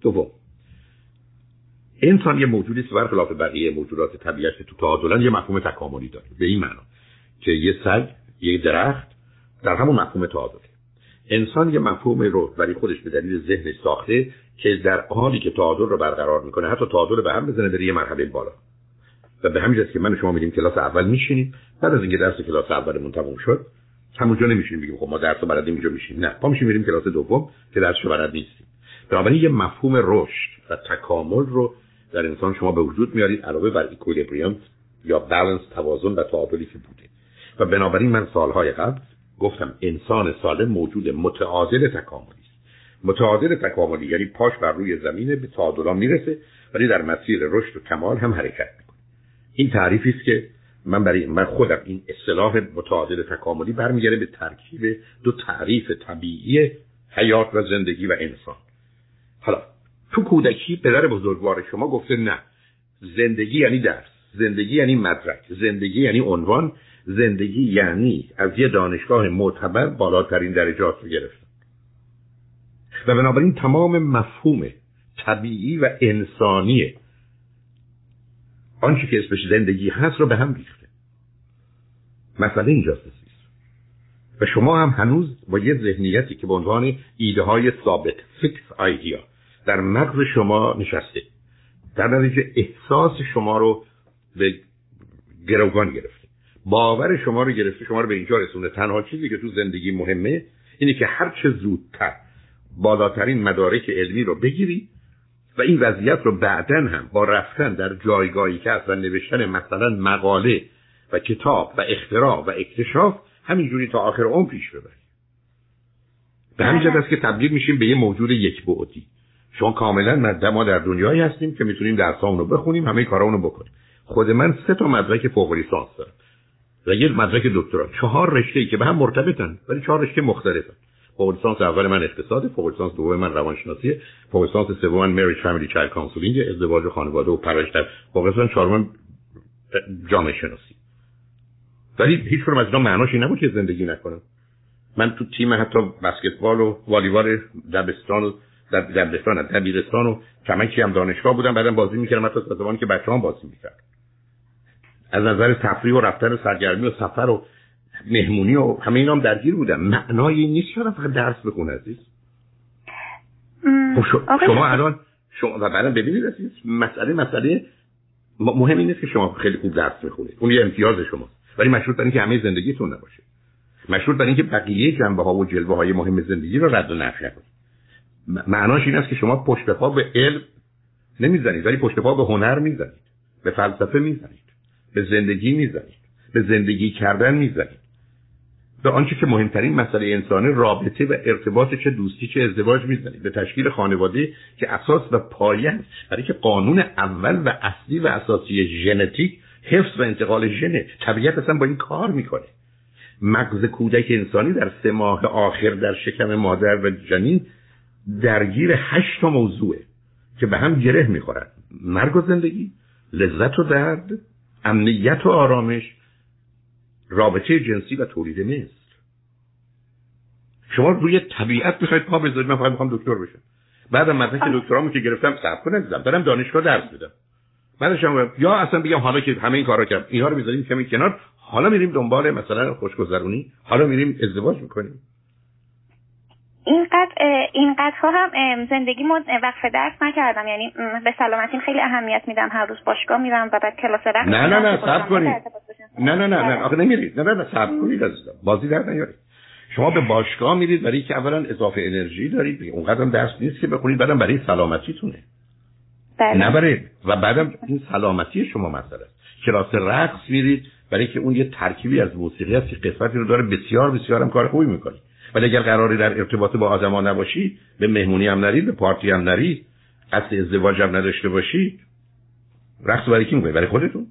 دوم. انسان یه موجودی است برخلاف بقیه موجودات طبیعت تو تعادلن یه مفهوم تکاملی داره. به این معنا که یه سگ یه درخت در همون مفهوم تعادله. انسان یه مفهوم رو برای خودش به دلیل ذهن ساخته که در حالی که تعادل رو برقرار می‌کنه حتی تعادل به هم بزنه بره یه مرحله بالا. به همین که من شما میریم کلاس اول میشینیم بعد از اینکه درس کلاس اولمون تموم شد همونجا نمیشینیم بگیم خب ما درس رو بلد اینجا میشیم نه پا میشیم میریم کلاس دوم که درس رو بلد نیستیم. بنابراین یه مفهوم رشد و تکامل رو در انسان شما به وجود میارید علاوه بر equilibrium یا بالانس توازن و تعادلی که بوده. و بنابراین من سالهای قبل گفتم انسان سالم موجود متعادل تکاملی است. متعادل تکاملی یعنی پاش بر روی زمینه به تعادل می‌رسه ولی در مسیر رشد و کمال هم حرکت می‌کنه. این تعریفی است که من برای من خودم این اصطلاح متعادل تکاملی برمیگرده به ترکیب دو تعریف طبیعی حیات و زندگی و انسان. حالا تو کودکی پدر بزرگوار شما گفته نه. زندگی یعنی درس زندگی یعنی مدرک زندگی یعنی عنوان زندگی یعنی از یه دانشگاه معتبر بالاترین درجات رو گرفتن و بنابراین تمام مفهوم طبیعی و انسانی آنچه که اسمش زندگی هست رو به هم ریخته. مسئله اینجاست و شما هم هنوز با یه ذهنیتی که به عنوان ایده های ثابت فیکس آیدیا در مغز شما نشسته. در نتیجه احساس شما رو به گروگان گرفته. باور شما رو گرفته شما رو به اینجا رسونه تنها چیزی که تو زندگی مهمه اینه که هر چه زودتر بالاترین مدارک علمی رو بگیری و این وضعیت رو بعدا هم با رفتن در جایگاهی که هست و نوشتن مثلا مقاله و کتاب و اختراع و اکتشاف همینجوری تا آخر عمر پیش ببری به همین است که تبدیل میشیم به یه موجود یک بعدی. شما کاملا ما در دنیایی هستیم که می‌تونیم درسامون رو بخونیم همه کارامون رو بکنیم. خود من سه تا مدرک فوق لیسانس دارم. و یه مدرک دکترا. چهار رشته که به هم مرتبطن ولی چهار رشته مختلفن. فوق لیسانس اول من اقتصاد فوق لیسانس دوم من روانشناسی فوق لیسانس سوم من marriage family child counseling ازدواج و خانواده و پرورش فوق لیسانس چهارم جامعه شناسی. ولی هیچ کدوم از اینا معناش این نبود که زندگی نکنم. من تو تیم حتی بسکتبال و والیبال دبستان و در دبستان دبیرستان و کمکی هم دانشگاه بودم بعدم بازی می‌کردم حتی تا زمانی که بچه هم بازی می‌کرد از نظر تفریح و رفتن و سرگرمی و سفر و مهمونی و همه اینا هم درگیر بودم معنای نیست شدم فقط درس بخونه عزیز. خب شما الان شما و بعدم ببینید عزیز مسئله مسئله مهم این نیست که شما خیلی خوب درس می‌خونید اون یه امتیاز شما ولی مشروط بر اینکه همه زندگیتون نباشه. مشروط بر اینکه بقیه جنبه ها و جلوه های مهم زندگی رو رد و نفی نکنید معناش این است که شما پشت پا به علم نمی‌زنید ولی پشت پا به هنر می‌زنید. به فلسفه می‌زنید. به زندگی می‌زنید. به زندگی کردن می‌زنید. به آنچه که مهمترین مسئله انسانی رابطه و ارتباط چه دوستی چه ازدواج می‌زنید به تشکیل خانواده که اساس و پایه برای که قانون اول و اصلی و اساسی ژنتیک حفظ و انتقال ژنه طبیعت اصلا با این کار می‌کنه. مغز کودک انسانی در سه ماه آخر در شکم مادر و جنین درگیر هشت موضوعه که به هم گره می‌خورن. مرگ و زندگی لذت و درد امنیت و آرامش رابطه جنسی و تولید مثل شما روی طبیعت می‌خواید پا بذارید. من فقط می‌خوام دکتر بشم. بعدم مدرک دکترامو که گرفتم صبر کنم دارم دانشگاه درس میدم. بعدش هم یا اصلا بگم حالا که همه این کارا کرد اینا رو می‌ذاریم کمی کنار. حالا میریم دنبال مثلا خوشگذرونی. حالا میریم ازدواج می‌کنیم. اینقدر اینقدر هم زندگی وقف درس نکردم. یعنی به سلامتیم خیلی اهمیت میدم. هر روز باشگاه میرم و بعد کلاس رقص نه نه نه صبر کنید. نه نه نه نه. آخه نمیرید. نه نه صبر کنید عزیزم. بازی در نیارید. شما به باشگاه میرید برای که اولا اضافه انرژی دارید اونقدر درس نیست که بخونید بعدم برای سلامتیتونه. بله. و بعدم این سلامتی شما مسئله است. کلاس رقص میرید برای که اون یه ترکیبی از موسیقی هست که قسمتی رو داره بسیار بسیار هم کار خوبی می‌کنی ولی اگر قراری در ارتباط با آدما نباشی به مهمونی هم نرید به پارتی هم نرید قصد ازدواج هم نداشته باشید رقص برای کی برای خودتون.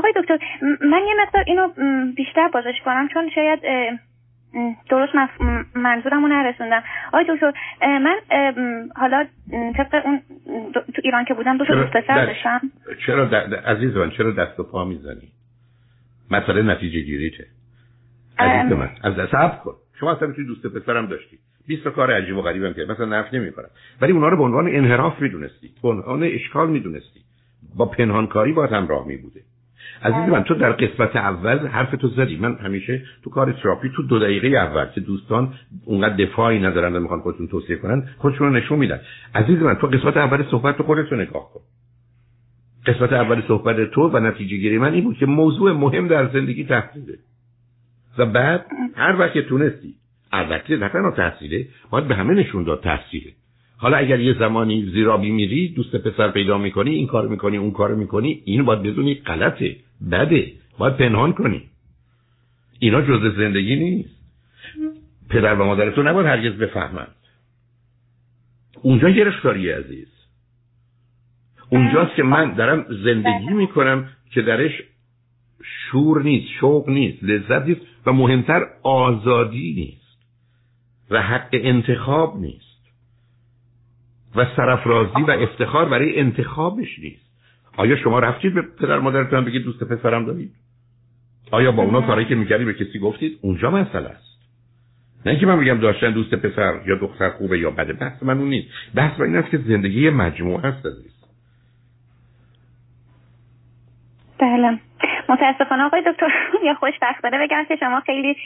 آقای دکتر من یه مقدار اینو بیشتر بازش کنم چون شاید درست منظورم رو نرسوندم. آقای دکتر من حالا طبق اون تو ایران که بودم دو تا دوست پسر داشتم. چرا عزیز من چرا دست و پا می‌زنی؟ مسئله نتیجه گیریته. عزیز من از دست کن. شما اصلا توی دوست پسرم داشتی. 20 تا کار عجیب و غریبم کرد مثلا نفت نمی‌کنم ولی اونا رو به عنوان انحراف می‌دونستی. به عنوان اشکال می‌دونستی. با پنهانکاری باید همراه می بوده عزیز من تو در قسمت اول حرف تو زدی. من همیشه تو کار تراپی تو دو دقیقه اول که دوستان اونقدر دفاعی ندارن و می‌خوان خودشون توصیه کنن خودشون رو نشون میدن. عزیز من تو قسمت اول صحبت تو خودت نگاه کن. قسمت اول صحبت تو و نتیجه گیری من این بود که موضوع مهم در زندگی تحصیله و بعد هر وقت که تونستی البته نه تنها تحصیله باید به همه نشون داد تحصیله. حالا اگر یه زمانی زیرابی میری دوست پسر پیدا می‌کنی این کار می‌کنی اون کار می‌کنی اینو باید بدونی غلطه. بده باید پنهان کنی. اینا جز زندگی نیست. پدر و مادر تو نباید هرگز بفهمند. اونجا گرفتاری عزیز. اونجاست که من دارم زندگی می‌کنم که درش شور نیست شوق نیست لذت نیست و مهمتر آزادی نیست و حق انتخاب نیست و سرفرازی و افتخار برای انتخابش نیست. آیا شما رفتید به پدر مادرتون بگید دوست پسرم دارید؟ آیا با اونا کاری که می‌کردی به کسی گفتید؟ اونجا مسئله است. نه اینکه من بگم داشتن دوست پسر یا دختر خوبه یا بده بحث من اون نیست. بحث این است که زندگی مجموعه هست عزیز. بله. متاسفانه آقای دکتر یا خوشبختانه بگم که شما خیلی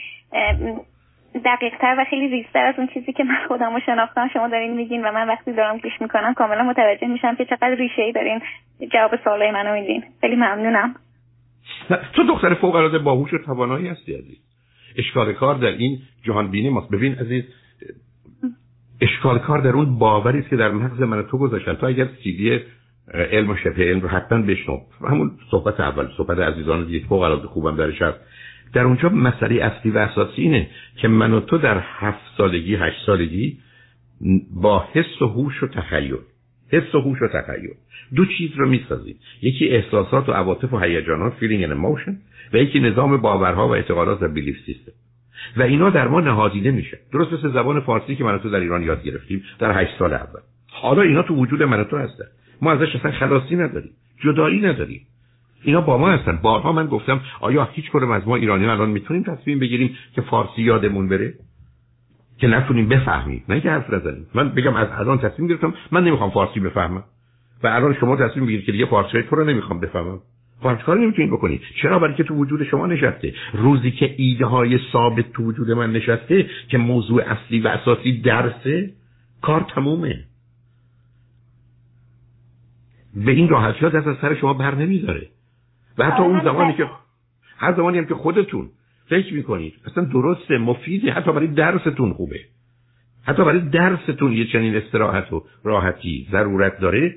دقیق تر و خیلی ریزتر از اون چیزی که من خودم رو شناختم شما دارین میگین و من وقتی دارم گوش می‌کنم کاملا متوجه میشم که چقدر ریشه ای دارین جواب سوالای منو میدین. خیلی ممنونم. تو دختر فوق العاده باهوش و توانایی هستی عزیز. اشکال کار در این جهان بینی ماست. ببین عزیز اشکال کار در اون باوری است که در مغز من تو گذاشتن. تو اگر سیدی علم و شبه علم رو حتما بشنو. همون صحبت اول صحبت عزیزان دیگه فوق العاده خوبم درش هست. در اونجا مسئله اصلی و اساسی اینه که من و تو در هفت سالگی هشت سالگی با حس و هوش و تخیل. حس و هوش و تخیل. دو چیز رو می‌سازیم. یکی احساسات و عواطف و هیجانات feeling and emotion و یکی نظام باورها و اعتقادات و بیلیف سیستم و اینا در ما نهادینه میشه. درست مثل زبان فارسی که من تو در ایران یاد گرفتیم در هشت سال اول. حالا اینا تو وجود من تو هستن. ما ازش اصلا خلاصی نداریم. جدایی نداریم. اینا با ما هستن. بارها من گفتم آیا هیچ کدوم از ما ایرانی الان می‌تونیم تصمیم بگیریم که فارسی یادمون بره؟ که نتونیم بفهمیم. نه که حرف نزنیم. من بگم از الان تصمیم گرفتم من نمی‌خوام فارسی بفهمم. و الان شما تصمیم بگیرید که دیگه فارسی تو رو نمی‌خوام بفهمم. خب کار نمی‌تونید بکنید. چرا؟ برای که تو وجود شما نشسته. روزی که ایده های ثابت تو وجود من نشسته که موضوع اصلی و اساسی درسه کار تمومه. به این راحتی ها دست از سر شما بر نمیداره و حتی اون زمانی که هر زمانی هم که خودتون فکر می‌کنید اصلا درسته مفیده حتی برای درستون خوبه. حتی برای درستون یه چنین استراحت و راحتی ضرورت داره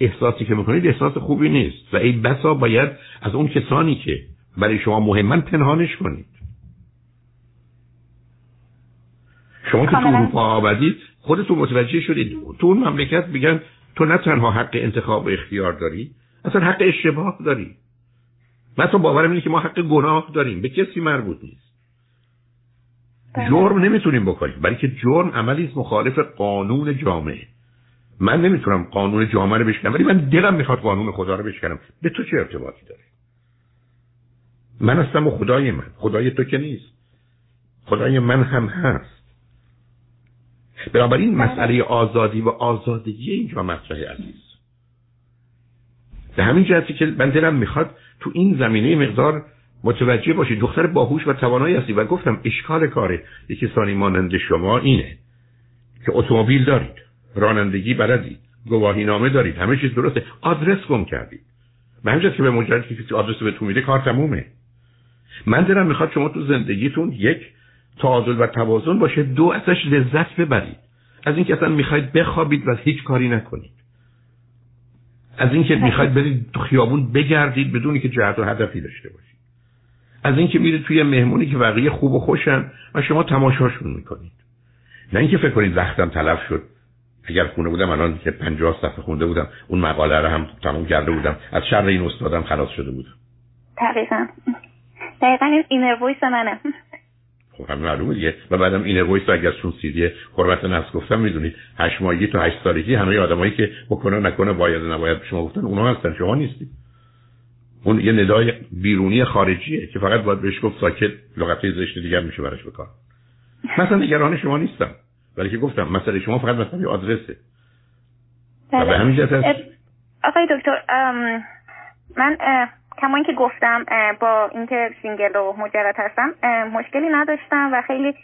احساسی که می‌کنید احساس خوبی نیست. و این بسا باید از اون کسانی که برای شما مهمن پنهانش کنید. شما که تو اروپا آمدید خودتون متوجه شدید. تو اون مملکت میگن تو نه تنها حق انتخاب و اختیار داری اصلا حق اشتباه داری. من تو باورم اینه که ما حق گناه داریم. به کسی مربوط نیست. بله. جرم نمی‌تونیم بکنیم. برای که جرم عملی مخالف قانون جامعه. من نمی‌تونم قانون جامعه رو بشکنم ولی من دلم می‌خواد قانون خدا رو بشکنم. به تو چه ارتباطی داره؟ من هستم و خدای من. خدای تو که نیست. خدای من هم هست. بنابراین مسئله آزادی و آزادگی اینجا مطرح عزیز. به همین جهتی که من دلم می‌خواد تو این زمینه مقدار متوجه باشید. دختر باهوش و توانایی هستی. و گفتم اشکال کاره یکی کسانی مانند شما اینه که اتومبیل دارید رانندگی بلدید گواهی نامه دارید همه چیز درسته. آدرس گم کردید. به همین که به مجرد که کسی آدرس به تو میده کار تمومه. من دلم می‌خواد شما تو زندگیتون یک تعادل و توازن باشه. دو ازش لذت ببرید. از اینکه اصلا می‌خواید بخوابید و هیچ کاری نکنید. از اینکه می‌خواید برید تو خیابون بگردید بدونی که جهت و هدفی داشته باشید. از اینکه میرید توی مهمونی که بقیه خوب و خوشن و شما تماشاشون می‌کنید. نه اینکه فکر کنید وقتم تلف شد. اگر خونه بودم الان که 50 صفحه خونده بودم اون مقاله رو هم تموم کرده بودم. از شر این استادم خلاص شده بودم. دقیقا. دقیقا این inner voice منه. خب هم معلومه دیگه. و بعدم این voice اگر چون سیدی حرمت نفس گفتم می‌دونید هشت ماهگی تا هشت سالگی همه آدمایی که بکنه نکنه باید نباید شما گفتن اونا هستن شما نیستید. اون یه ندای بیرونی خارجیه که فقط باید بهش گفت ساکت لغت زشت دیگر میشه براش بکار. مثلا نگران شما نیستم ولی که گفتم مسئله شما فقط مثلا آدرسه. و به بله. همین جهت آقای دکتر من کما که گفتم با اینکه single و مجرد هستم مشکلی نداشتم و خیلی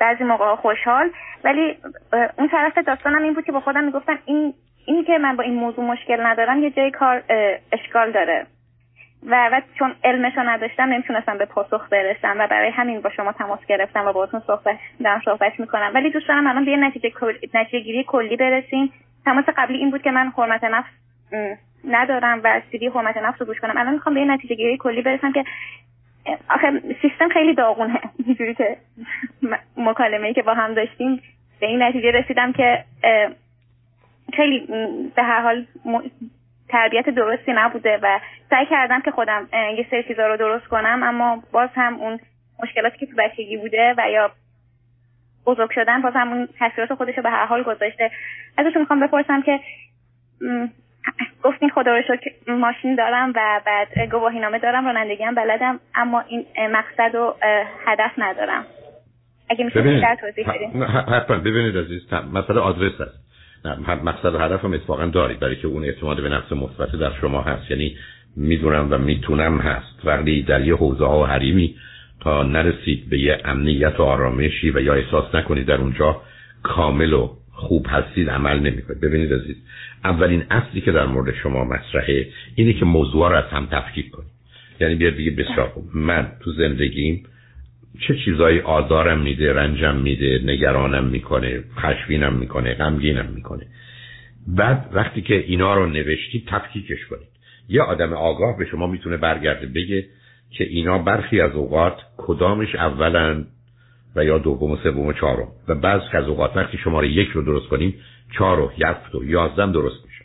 بعضی موقع خوشحال. ولی اون طرف داستانم این بود که با خودم می‌گفتم این اینی که من با این موضوع مشکل ندارم یه جای کار اشکال داره. و و چون علمشو نداشتم نمی‌تونستم به پاسخ برسم و برای همین با شما تماس گرفتم و باهاتون صحبت دارم صحبت می‌کنم. ولی دوست دارم الان به یه نتیجه, نتیجه گیری کلی برسیم. تماس قبلی این بود که من حرمت نفس ندارم و سیدی حرمت نفس رو گوش کنم. الان می‌خوام به یه نتیجه گیری کلی برسم که آخه سیستم خیلی داغونه. اینجوری که مکالمه ای که با هم داشتیم به این نتیجه رسیدم که خیلی به هر حال تربیت درستی نبوده و سعی کردم که خودم یه سری چیزا رو درست کنم اما باز هم اون مشکلاتی که تو بچگی بوده و یا بزرگ شدن باز هم اون تاثیرات خودش رو به هر حال گذاشته. ازشون می‌خوام بپرسم که گفتین خدا رو شکر ماشین دارم و بعد گواهی نامه دارم رانندگی هم بلدم اما این مقصد و هدف ندارم. اگه میشه بیشتر توضیح بدین. حتما. ببینید عزیز مثلا آدرس هست مقصد و هدف هم اتفاقا دارید برای که اون اعتماد به نفس مثبت در شما هست. یعنی می‌دونم و می‌تونم هست. ولی در یه حوزه ها و حریمی تا نرسید به یه امنیت و آرامشی و یا احساس نکنید در اونجا کامل و خوب هستید عمل نمی‌کنید. ببینید عزیز اولین اصلی که در مورد شما مطرحه اینه که موضوع رو از هم تفکیک کنید. یعنی بیاد بگید بسیار خوب من تو زندگیم چه چیزایی آزارم میده رنجم میده نگرانم می‌کنه خشمینم می‌کنه غمگینم می‌کنه. بعد وقتی که اینا رو نوشتید تفکیکش کنید. یه آدم آگاه به شما می‌تونه برگرده بگه که اینا برخی از اوقات کدامش اولا و یا دوم و سوم و چهارم. و بعض از اوقات وقتی شماره یک رو درست کنیم چهار و یفت و یازدم درست میشه.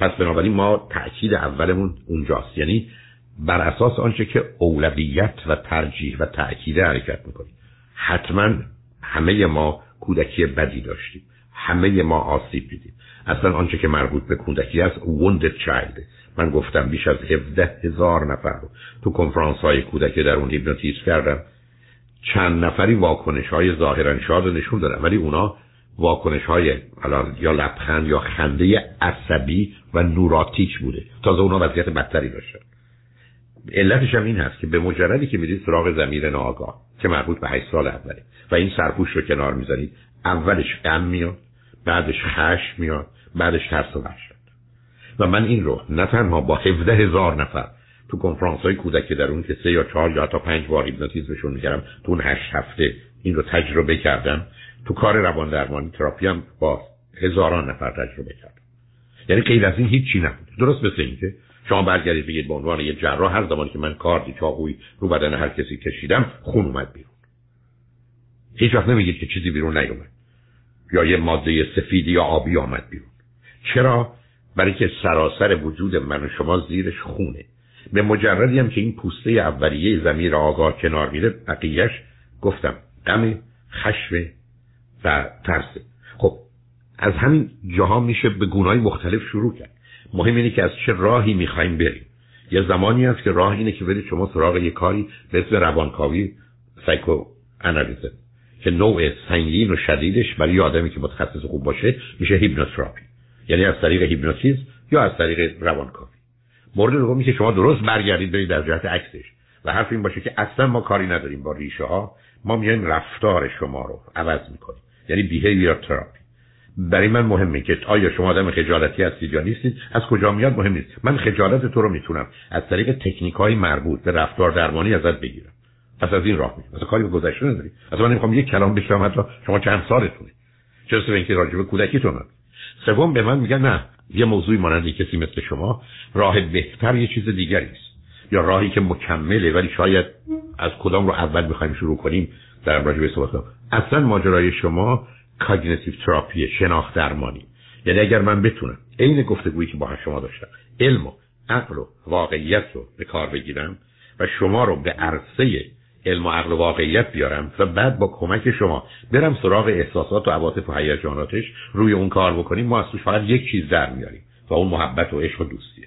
پس بنابراین ما تأکید اولمون اونجاست. یعنی بر اساس آنچه که اولویت و ترجیح و تأکید حرکت می‌کنیم. حتما همه ما کودکی بدی داشتیم. همه ما آسیب دیدیم. اصلا آنچه که مربوط به کودکی است wounded child. من گفتم بیش از 17 هزار نفر رو تو کنفرانس های کودکی در اون هیپنوتیزم کردم. چند نفری واکنش های ظاهرا شاد نشون دادن ولی اونا واکنش های یا لبخند یا خنده عصبی و نوراتیک بوده. تازه اونا وضعیت بدتری داشتن. علتش هم این هست که به مجردی که میرید سراغ زمیر ناآگاه که مربوط به 8 سال اوله و این سرپوش رو کنار می‌زنید اولش غم میاد بعدش خشم میاد بعدش ترس و وحشت. و من این رو نه تنها با 17 هزار نفر تو کنفرانس های کودک در اون که سه یا چهار یا تا پنج بار هیپنوتیزمشون می‌کردم. تو اون هشت هفته این رو تجربه کردم. تو کار روان درمانی تراپی هم با هزاران نفر تجربه کردم. یعنی غیر از این هیچی نبود. درست مثل اینکه شما برگردید بگید به عنوان یه جراح هر زمانی که من کاردی چاقوی رو بدن هر کسی کشیدم خون اومد بیرون. هیچ وقت نمیگید که چیزی بیرون نیومد. یا یه ماده سفیدی یا آبی آمد بیرون. چرا؟ برای که سراسر وجود من و شما زیرش خونه. به مجردی هم که این پوسته اولیه زمیر آگاه کنار میره بقیهش گفتم غم خشم و ترسه خب از همین جاها میشه به گونای مختلف شروع کرد. مهم اینه که از چه راهی می‌خوایم بریم. یه زمانی هست که راه اینه که برید شما سراغ یه کاری به اسم روانکاوی psychoanalysis که نوع سنگین و شدیدش برای آدمی که متخصص خوب باشه میشه hypnotherapy. یعنی از طریق هیپنوتیزم یا از طریق روانکاوی. مورد دومی که شما درست برگردید برید در جهت عکسش. و حرف این باشه که اصلا ما کاری نداریم با ریشه ها ما میایم رفتار شما رو عوض می‌کنیم. یعنی بیهیویر تراپی برای من مهمه که آیا شما آدم خجالتی هستید یا نیستید؟ از کجا میاد؟ مهم نیست. من خجالت تو رو می‌تونم از طریق تکنیک های مربوط به رفتار درمانی ازت بگیرم. پس از این راه میرم از کاری به گذشته نداری از من نمی‌خوام یک کلام بشم حتی شما چند سالتونه. چرا به اینکه راجع به کودکیتون سوم به من میگن نه یه موضوعی مانند کسی مثل شما راه بهتر یه چیز دیگری است. یا راهی که مکمله ولی شاید از کدام رو اول بخوایم شروع کنیم در راجع به صحبت اصلا ماجرای شما cognitive therapy شناخت درمانی. یعنی اگر من بتونم عین گفتگویی که با شما داشتم علم و عقل و واقعیت رو به کار بگیرم و شما رو به عرصه علم و عقل و واقعیت بیارم و بعد با کمک شما برم سراغ احساسات و عواطف و هیجاناتش روی اون کار بکنیم ما از توش فقط یک چیز در میاریم و اون محبت و عشق و دوستیه.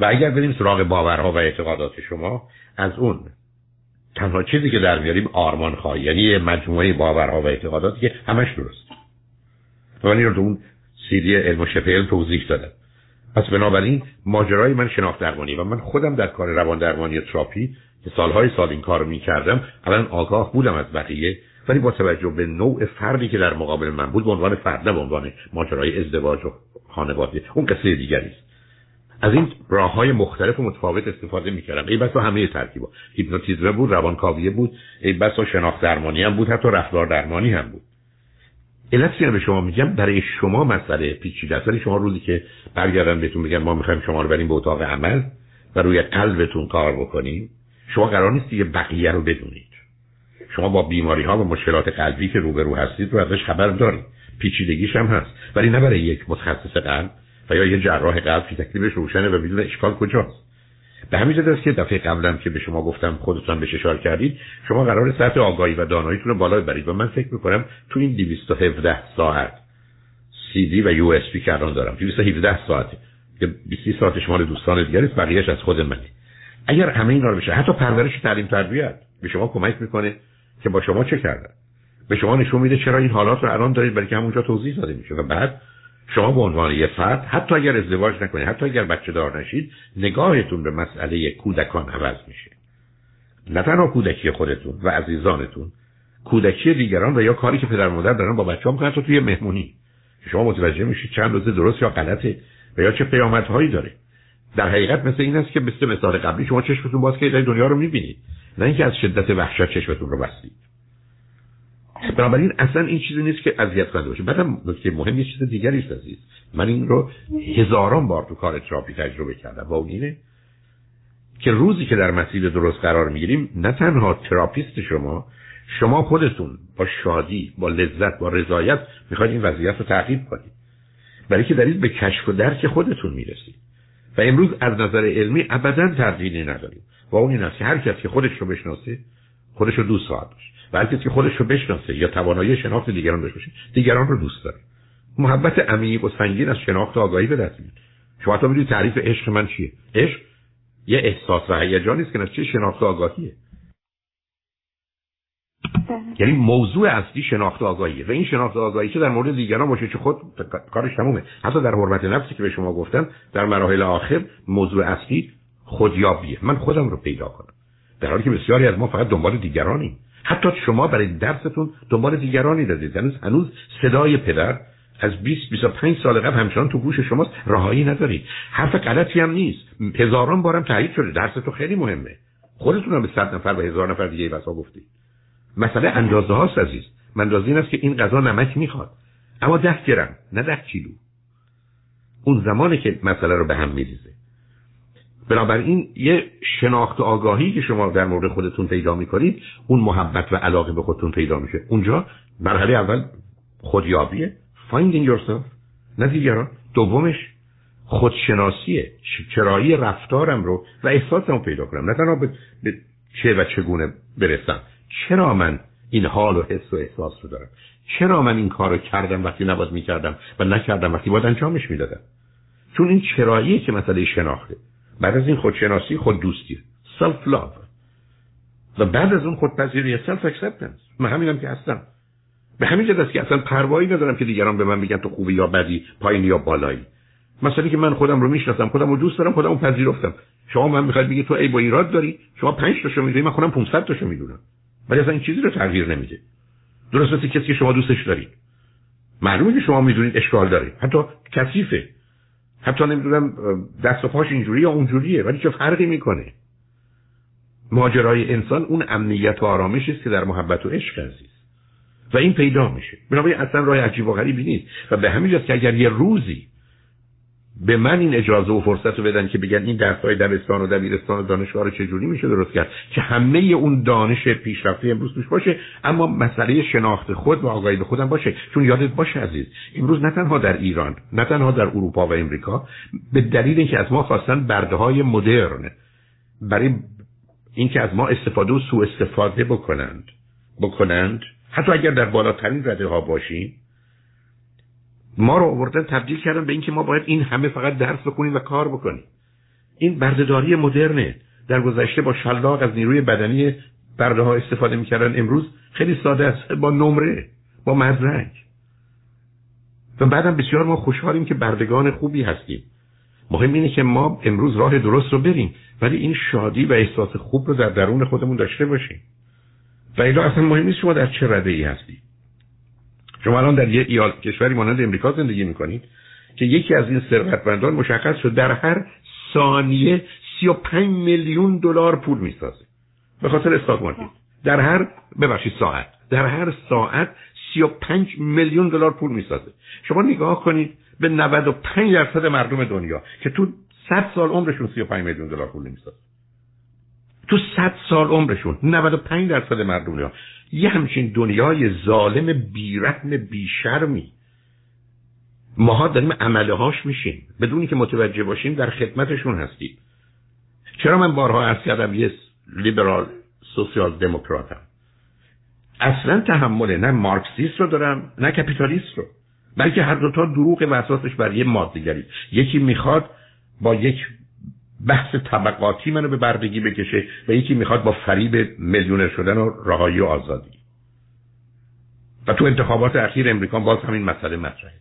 و اگر بریم سراغ باورها و اعتقادات شما از اون تنها چیزی که در میاریم آرمان خواهی یعنی مجموعه باورها و اعتقاداتی که همش درست. و من این رو اون سیدی علم و شفیل توضیح دادم. پس بنابراین ماجرای من شناخت درمانی و من خودم در کار روان درمانی تراپی که سالهای سال این کار می کردم الان آگاه بودم از بقیه ولی با توجه به نوع فردی که در مقابل من بود به عنوان فرد نه به عنوان ماجرای ازدواج و خانواده اون قصه دیگری است. از این راه های مختلف و متفاوت استفاده می‌کردم. ای بسا همه ترکیبا هیپنوتیزم بود روانکاویه بود ای بسا شناخت درمانی هم بود حتی رفتار درمانی هم بود. علتی به شما میگم برای شما مسئله پیچیده است. شما روزی که برگردن بهتون میگن ما می‌خوایم شما رو بریم به اتاق عمل و روی قلبتون کار بکنیم شما قرار نیست دیگه بقیه رو بدونید. شما با بیماری ها و مشکلات قلبی که روبرو هستید رو ازش خبر دارید. پیچیدگیش هم هست. ولی نه برای یک متخصص قلب و یا یه جراح قلب که تکلیفش روشنه و بدون اشکال کجاست. به همین جد که دفعه قبلم که به شما گفتم خودتون بهش اشاره کردید شما قرار سطح آگاهی و داناییتون رو بالا ببرید و من فکر می‌کنم تو این 217 ساعت سی دی و یو اس بی که الان دارم 217 ساعت که 20 ساعتش مال دوستان دیگری است بقیه‌اش از خود منه. اگر همه اینا رو بشه حتی پرورش تعلیم تربیت به شما کمک می‌کنه که با شما چه کردن؟ به شما نشون میده چرا این حالات رو الان دارید بلکه همونجا توضیح داده میشه. و بعد شما به عنوان یه فرد حتی اگر ازدواج نکنید حتی اگر بچه دار نشید نگاهتون به مسئله کودکان عوض میشه. نه تنها کودکی خودتون و عزیزانتون کودکی دیگران و یا کاری که پدر مادر دارن با بچه هم توی مهمونی. شما متوجه میشید چند روزه درست یا غلطه و یا چه پیامدهایی داره. در حقیقت مثل این است که مثل مثال قبلی شما چشمتون باز که دنیا رو می‌بینید. نه اینکه از شدت وحشت چشمتون رو بستید. بنابراین اصلا این چیزی نیست که اذیت کننده باشه بعدم نکته مهم یه چیز دیگری است عزیز. من این رو هزاران بار تو کار تراپی تجربه کردم و اون اینه که روزی که در مسیر درست قرار می‌گیریم نه تنها therapist شما شما خودتون با شادی با لذت با رضایت می‌خواید این وضعیت رو تعقیب کنید برای که دارید به کشف و درک خودتون می‌رسید. و امروز از نظر علمی ابدا تردیدی نداریم. و اون این است که هر کسی که خودش رو بشناسه خودش رو دوست خواهد داشت. و هر کسی که خودش رو بشناسه یا توانایی شناخت دیگران داشته باشه دیگران رو دوست داره. محبت عمیق و سنگین از شناخت آگاهی به دست میاد. شما تا می‌دونید تعریف عشق من چیه؟ عشق یه احساس و هیجانی است که نتیجه شناخت آگاهیه. یعنی موضوع اصلی شناخت آگاهیه و این شناخت آگاهی چه در مورد دیگران باشه چه خود کارش تمومه. حتی در حرمت نفسی که به شما گفتم در مراحل آخر موضوع اصلی خودیابیه. من خودم رو پیدا کنم. در حالی که بسیاری از ما فقط دنبال دیگرانیم. حتی شما برای درستون دنبال دیگرانی دادید هنوز هنوز صدای پدر از 20 25 سال قبل همچنان تو گوش شماست. راهایی ندارید. حرف غلطی هم نیست. هزاران بارم تایید شده. درس تو خیلی مهمه. خودتون هم به صد نفر و هزار نفر دیگه بسا گفتید. مسئله اندازه هاست عزیز. اندازه این است که این غذا نمک می‌خواد. اما ده گرم نه ده کیلو. اون زمانی که مسئله رو به هم میریزه. بنابراین یه شناخت آگاهی که شما در مورد خودتون پیدا می‌کنید اون محبت و علاقه به خودتون پیدا میشه. اونجا مرحله اول خودیابیه. Finding yourself. نه دیگران. دومش خودشناسیه. چرایی رفتارم رو و احساسم رو پیدا کنم. نه تنها به چه و چگونه برسم. چرا من این حال و حس و احساس رو دارم؟ چرا من این کار رو کردم وقتی نباید می‌کردم و نکردم وقتی باید انجامش می‌دادم؟ چون این چراییه که مسئله شناخته. بعد از این خودشناسی خود دوستیه سلف لاو و بعد از اون خودپذیری self acceptance من همینم که هستم. به همین جهت که اصلا پروایی ندارم که دیگران به من بگن تو خوبی یا بدی پایینی یا بالایی. مثلا که من خودم رو می‌شناسم خودم رو دوست دارم خودم رو پذیرفتم. شما من می‌خواد بگی تو ای با ایراد داری؟ شما 5 تاشو می‌دونی من خودم 500 تاشو می‌دونم. ولی اصلا این چیزی رو تغییر نمیده. درست مثل کسی که شما دوستش دارید. معلومه که شما می‌دونید اشکال داره. حتی کثیفه. حتی نمی‌دونم دست و پاش اینجوری یا اونجوریه ولی چه فرقی می‌کنه؟ ماجرای انسان اون امنیت و آرامش است که در محبت و عشق عزیز. و این پیدا میشه. بنابراین اصلا راه عجیب و غریبی نیست. و به همین جاست که اگر یه روزی به من این اجازه و فرصت رو بدن که بگن این درسای دبستان و دبیرستان و دانشگاه رو چجوری میشه درست کرد. که همه اون دانش پیشرفته امروز توش باشه اما مسئله شناخت خود و آگاهی به خودم باشه. چون یادت باشه عزیز امروز نه تنها در ایران نه تنها در اروپا و امریکا به دلیل اینکه از ما خواستن برده های مدرن برای اینکه از ما استفاده و سوء استفاده بکنند بکنند حتی اگر در بالاترین رده ها باشیم ما رو آوردن تبدیل کردن به اینکه ما باید این همه فقط درس بکنیم و کار بکنیم. این بردهداری مدرنه. در گذشته با شلاق از نیروی بدنی برده ها استفاده می‌کردن. امروز خیلی ساده است. با نمره با مدرک. و بعدم بسیار ما خوشحالیم که بردگان خوبی هستیم. مهم اینه که ما امروز راه درست رو بریم ولی این شادی و احساس خوب رو در درون خودمون داشته باشیم. و اصلا مهم نیست شما در چه رده ای هستید. شما الان در یه ایال کشوری مانند امریکا زندگی می‌کنید که یکی از این ثروتمندان مشخص شد در هر ثانیه 35 میلیون دلار پول می‌سازه. به خاطر استاک مارکت در هر ببخشید ساعت. در هر ساعت 35 میلیون دلار پول می‌سازه. شما نگاه کنید به 95 درصد مردم دنیا که تو 100 سال عمرشون 35 میلیون دلار پول نمی‌سازه. تو صد سال عمرشون 95 درصد مردم دنیا. یه همچین دنیای ظالم بیرحم بیشرمی. ماها داریم عمله هاش میشیم. بدونی که متوجه باشیم در خدمتشون هستیم. چرا من بارها عرض کردم یه لیبرال سوسیال دموکراتم؟ اصلا تحمل نه مارکسیست رو دارم نه کپیتالیست رو. بلکه هر دوتا دروغ و اساسش بر یه مادهگری. یکی می‌خواد با یک بحث طبقاتی منو به بردگی بکشه و یکی می‌خواد با فریب میلیونر شدن و رهایی و آزادی. و تو انتخابات اخیر امریکا باز همین مسئله مطرحه.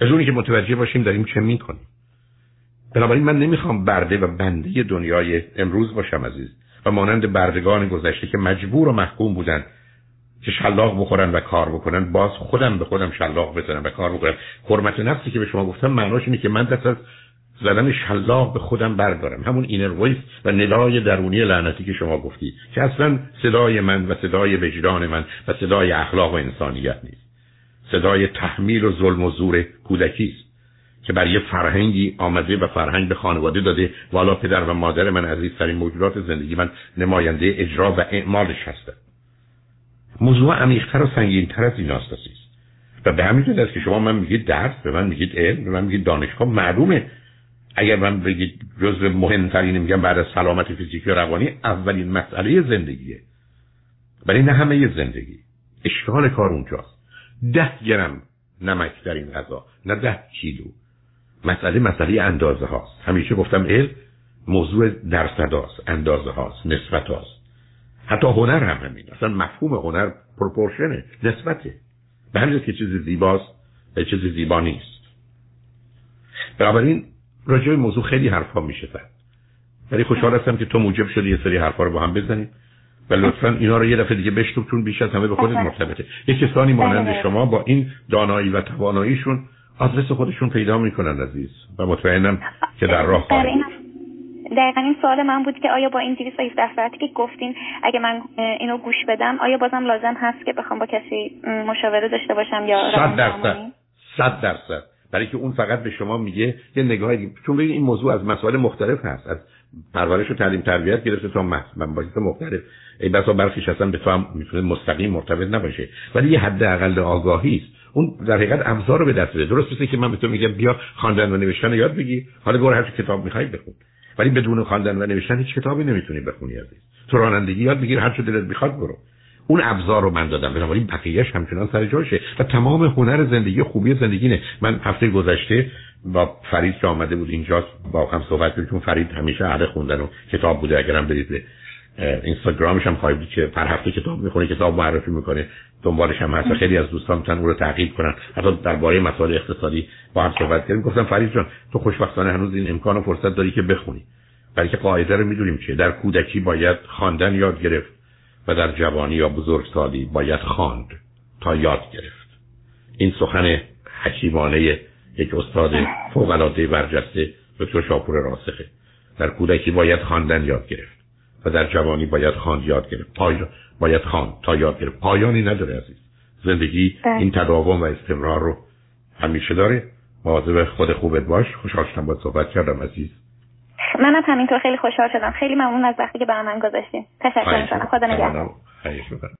از اونی که متوجه باشیم داریم چه می‌کنیم. بنابراین من نمی‌خوام برده و بنده دنیای امروز باشم عزیز و مانند بردگان گذشته که مجبور و محکوم بودن که شلاق بخورن و کار بکنن باز خودم به خودم شلاق بزنم و کار بکنم. حرمت نفسی که به شما گفتم معناش اینه که من دست از زدن شلاق به خودم بردارم. همون اینر و ندای درونی لعنتی که شما گفتی که اصلا صدای من و صدای وجدان من و صدای اخلاق و انسانیت نیست. صدای تحمیل و ظلم و زور کودکی است که بر یه فرهنگی آمده و فرهنگ به خانواده داده والا پدر و مادر من عزیزترین موجودات زندگی من نماینده اجرا و اعمالش هستن موضوع عمیقتر و سنگینتر از این است. و به همین است که شما من میگید درس به من میگید علم به من میگید دانشگاه معلومه اگر من بگید جزء مهمترین میگم بعد از سلامت فیزیکی و روانی اولین مسئله زندگیه. ولی نه همه زندگی. اشکال کار اونجاست. ده گرم نمک در این غذا نه ده کیلو. مسئله مسئله اندازه هاست. همیشه گفتم علم موضوع درصد هاست اندازه هاست نسبت هاست. حتی هنر هم همین. اصلا مفهوم هنر پروپورشنه نسبته. به که چیز زیباست و چیز زیبا نیست. بنابراین راجع به موضوع خیلی حرفا میشه زد. ولی خوشحال هستم که تو موجب شدی یه سری حرفا رو با هم بزنیم. و لطفا اینا رو یه دفعه دیگه بشتوب چون بیش از همه به خودت مرتبطه. یه کسانی مانند بله. شما با این دانایی و تواناییشون آدرس خودشون پیدا می‌کنن عزیز. و مطمئنم که در راه خواهید دقیقا این سوال من بود که آیا با این 217 ساعتی که گفتین اگه من اینو گوش بدم آیا بازم لازم هست که بخوام با کسی مشاوره داشته باشم یا صد درصد. صد درصد. برای که اون فقط به شما میگه یه نگاهی چون ببین این موضوع از مسائل مختلف هست. از پرورش و تعلیم تربیت گرفته تا مباحث مختلف. ای بسا برخیش اصلا به تو هم می‌تونه مستقیم مرتبط نباشه. ولی یه حد اقل آگاهی است. اون در حقیقت ابزار رو به دست بده. درست مثل که من به تو میگم بیا خواندن و نوشتن یاد بگی حالا برو هر کتاب می‌خوای بخون. ولی بدون خواندن و نوشتن هیچ کتابی نمی‌تونی بخونی عزیز. تو رانندگی یاد بگیر. هر چه دلت می‌خواد برو. اون ابزار رو من دادم. بنابراین بقیهش همچنان سر جاشه. و تمام هنر زندگی خوبی زندگی نه. من هفته گذشته با فرید که آمده بود اینجا با هم صحبت کردیم. چون فرید همیشه اهل خوندن و کتاب بوده. اگرم برید به اینستاگرامش هم خواهید که هر هفته کتاب می‌خونه کتاب معرفی می‌کنه. دنبالش هم هست. خیلی از دوستان می‌تونن او رو تعقیب کنن. حتی درباره مسائل اقتصادی با هم صحبت کردیم. گفتم فرید جان تو خوشبختانه هنوز این امکان و فرصت داری که بخونی. بلکه قاعده رو می‌دونیم چیه. در کودکی باید خواندن یاد گرفت. و در جوانی یا بزرگسالی باید خواند تا یاد گرفت. این سخن حکیمانه یک استاد فوق العاده برجسته دکتر شاپور راسخه. در کودکی باید خواندن یاد گرفت و در جوانی باید خواند یاد گرفت. پای باید خواند تا یاد گرفت. پایانی نداره عزیز. زندگی بله. این تداوم و استمرار رو همیشه داره. مواظب خود خوبت باش. خوشحال شدم با صحبت کردم عزیز. منم همینطور خیلی خوشحال شدم. خیلی ممنون از وقتی که به من گذاشتین تشکر می‌کنم. خدا نگهدار.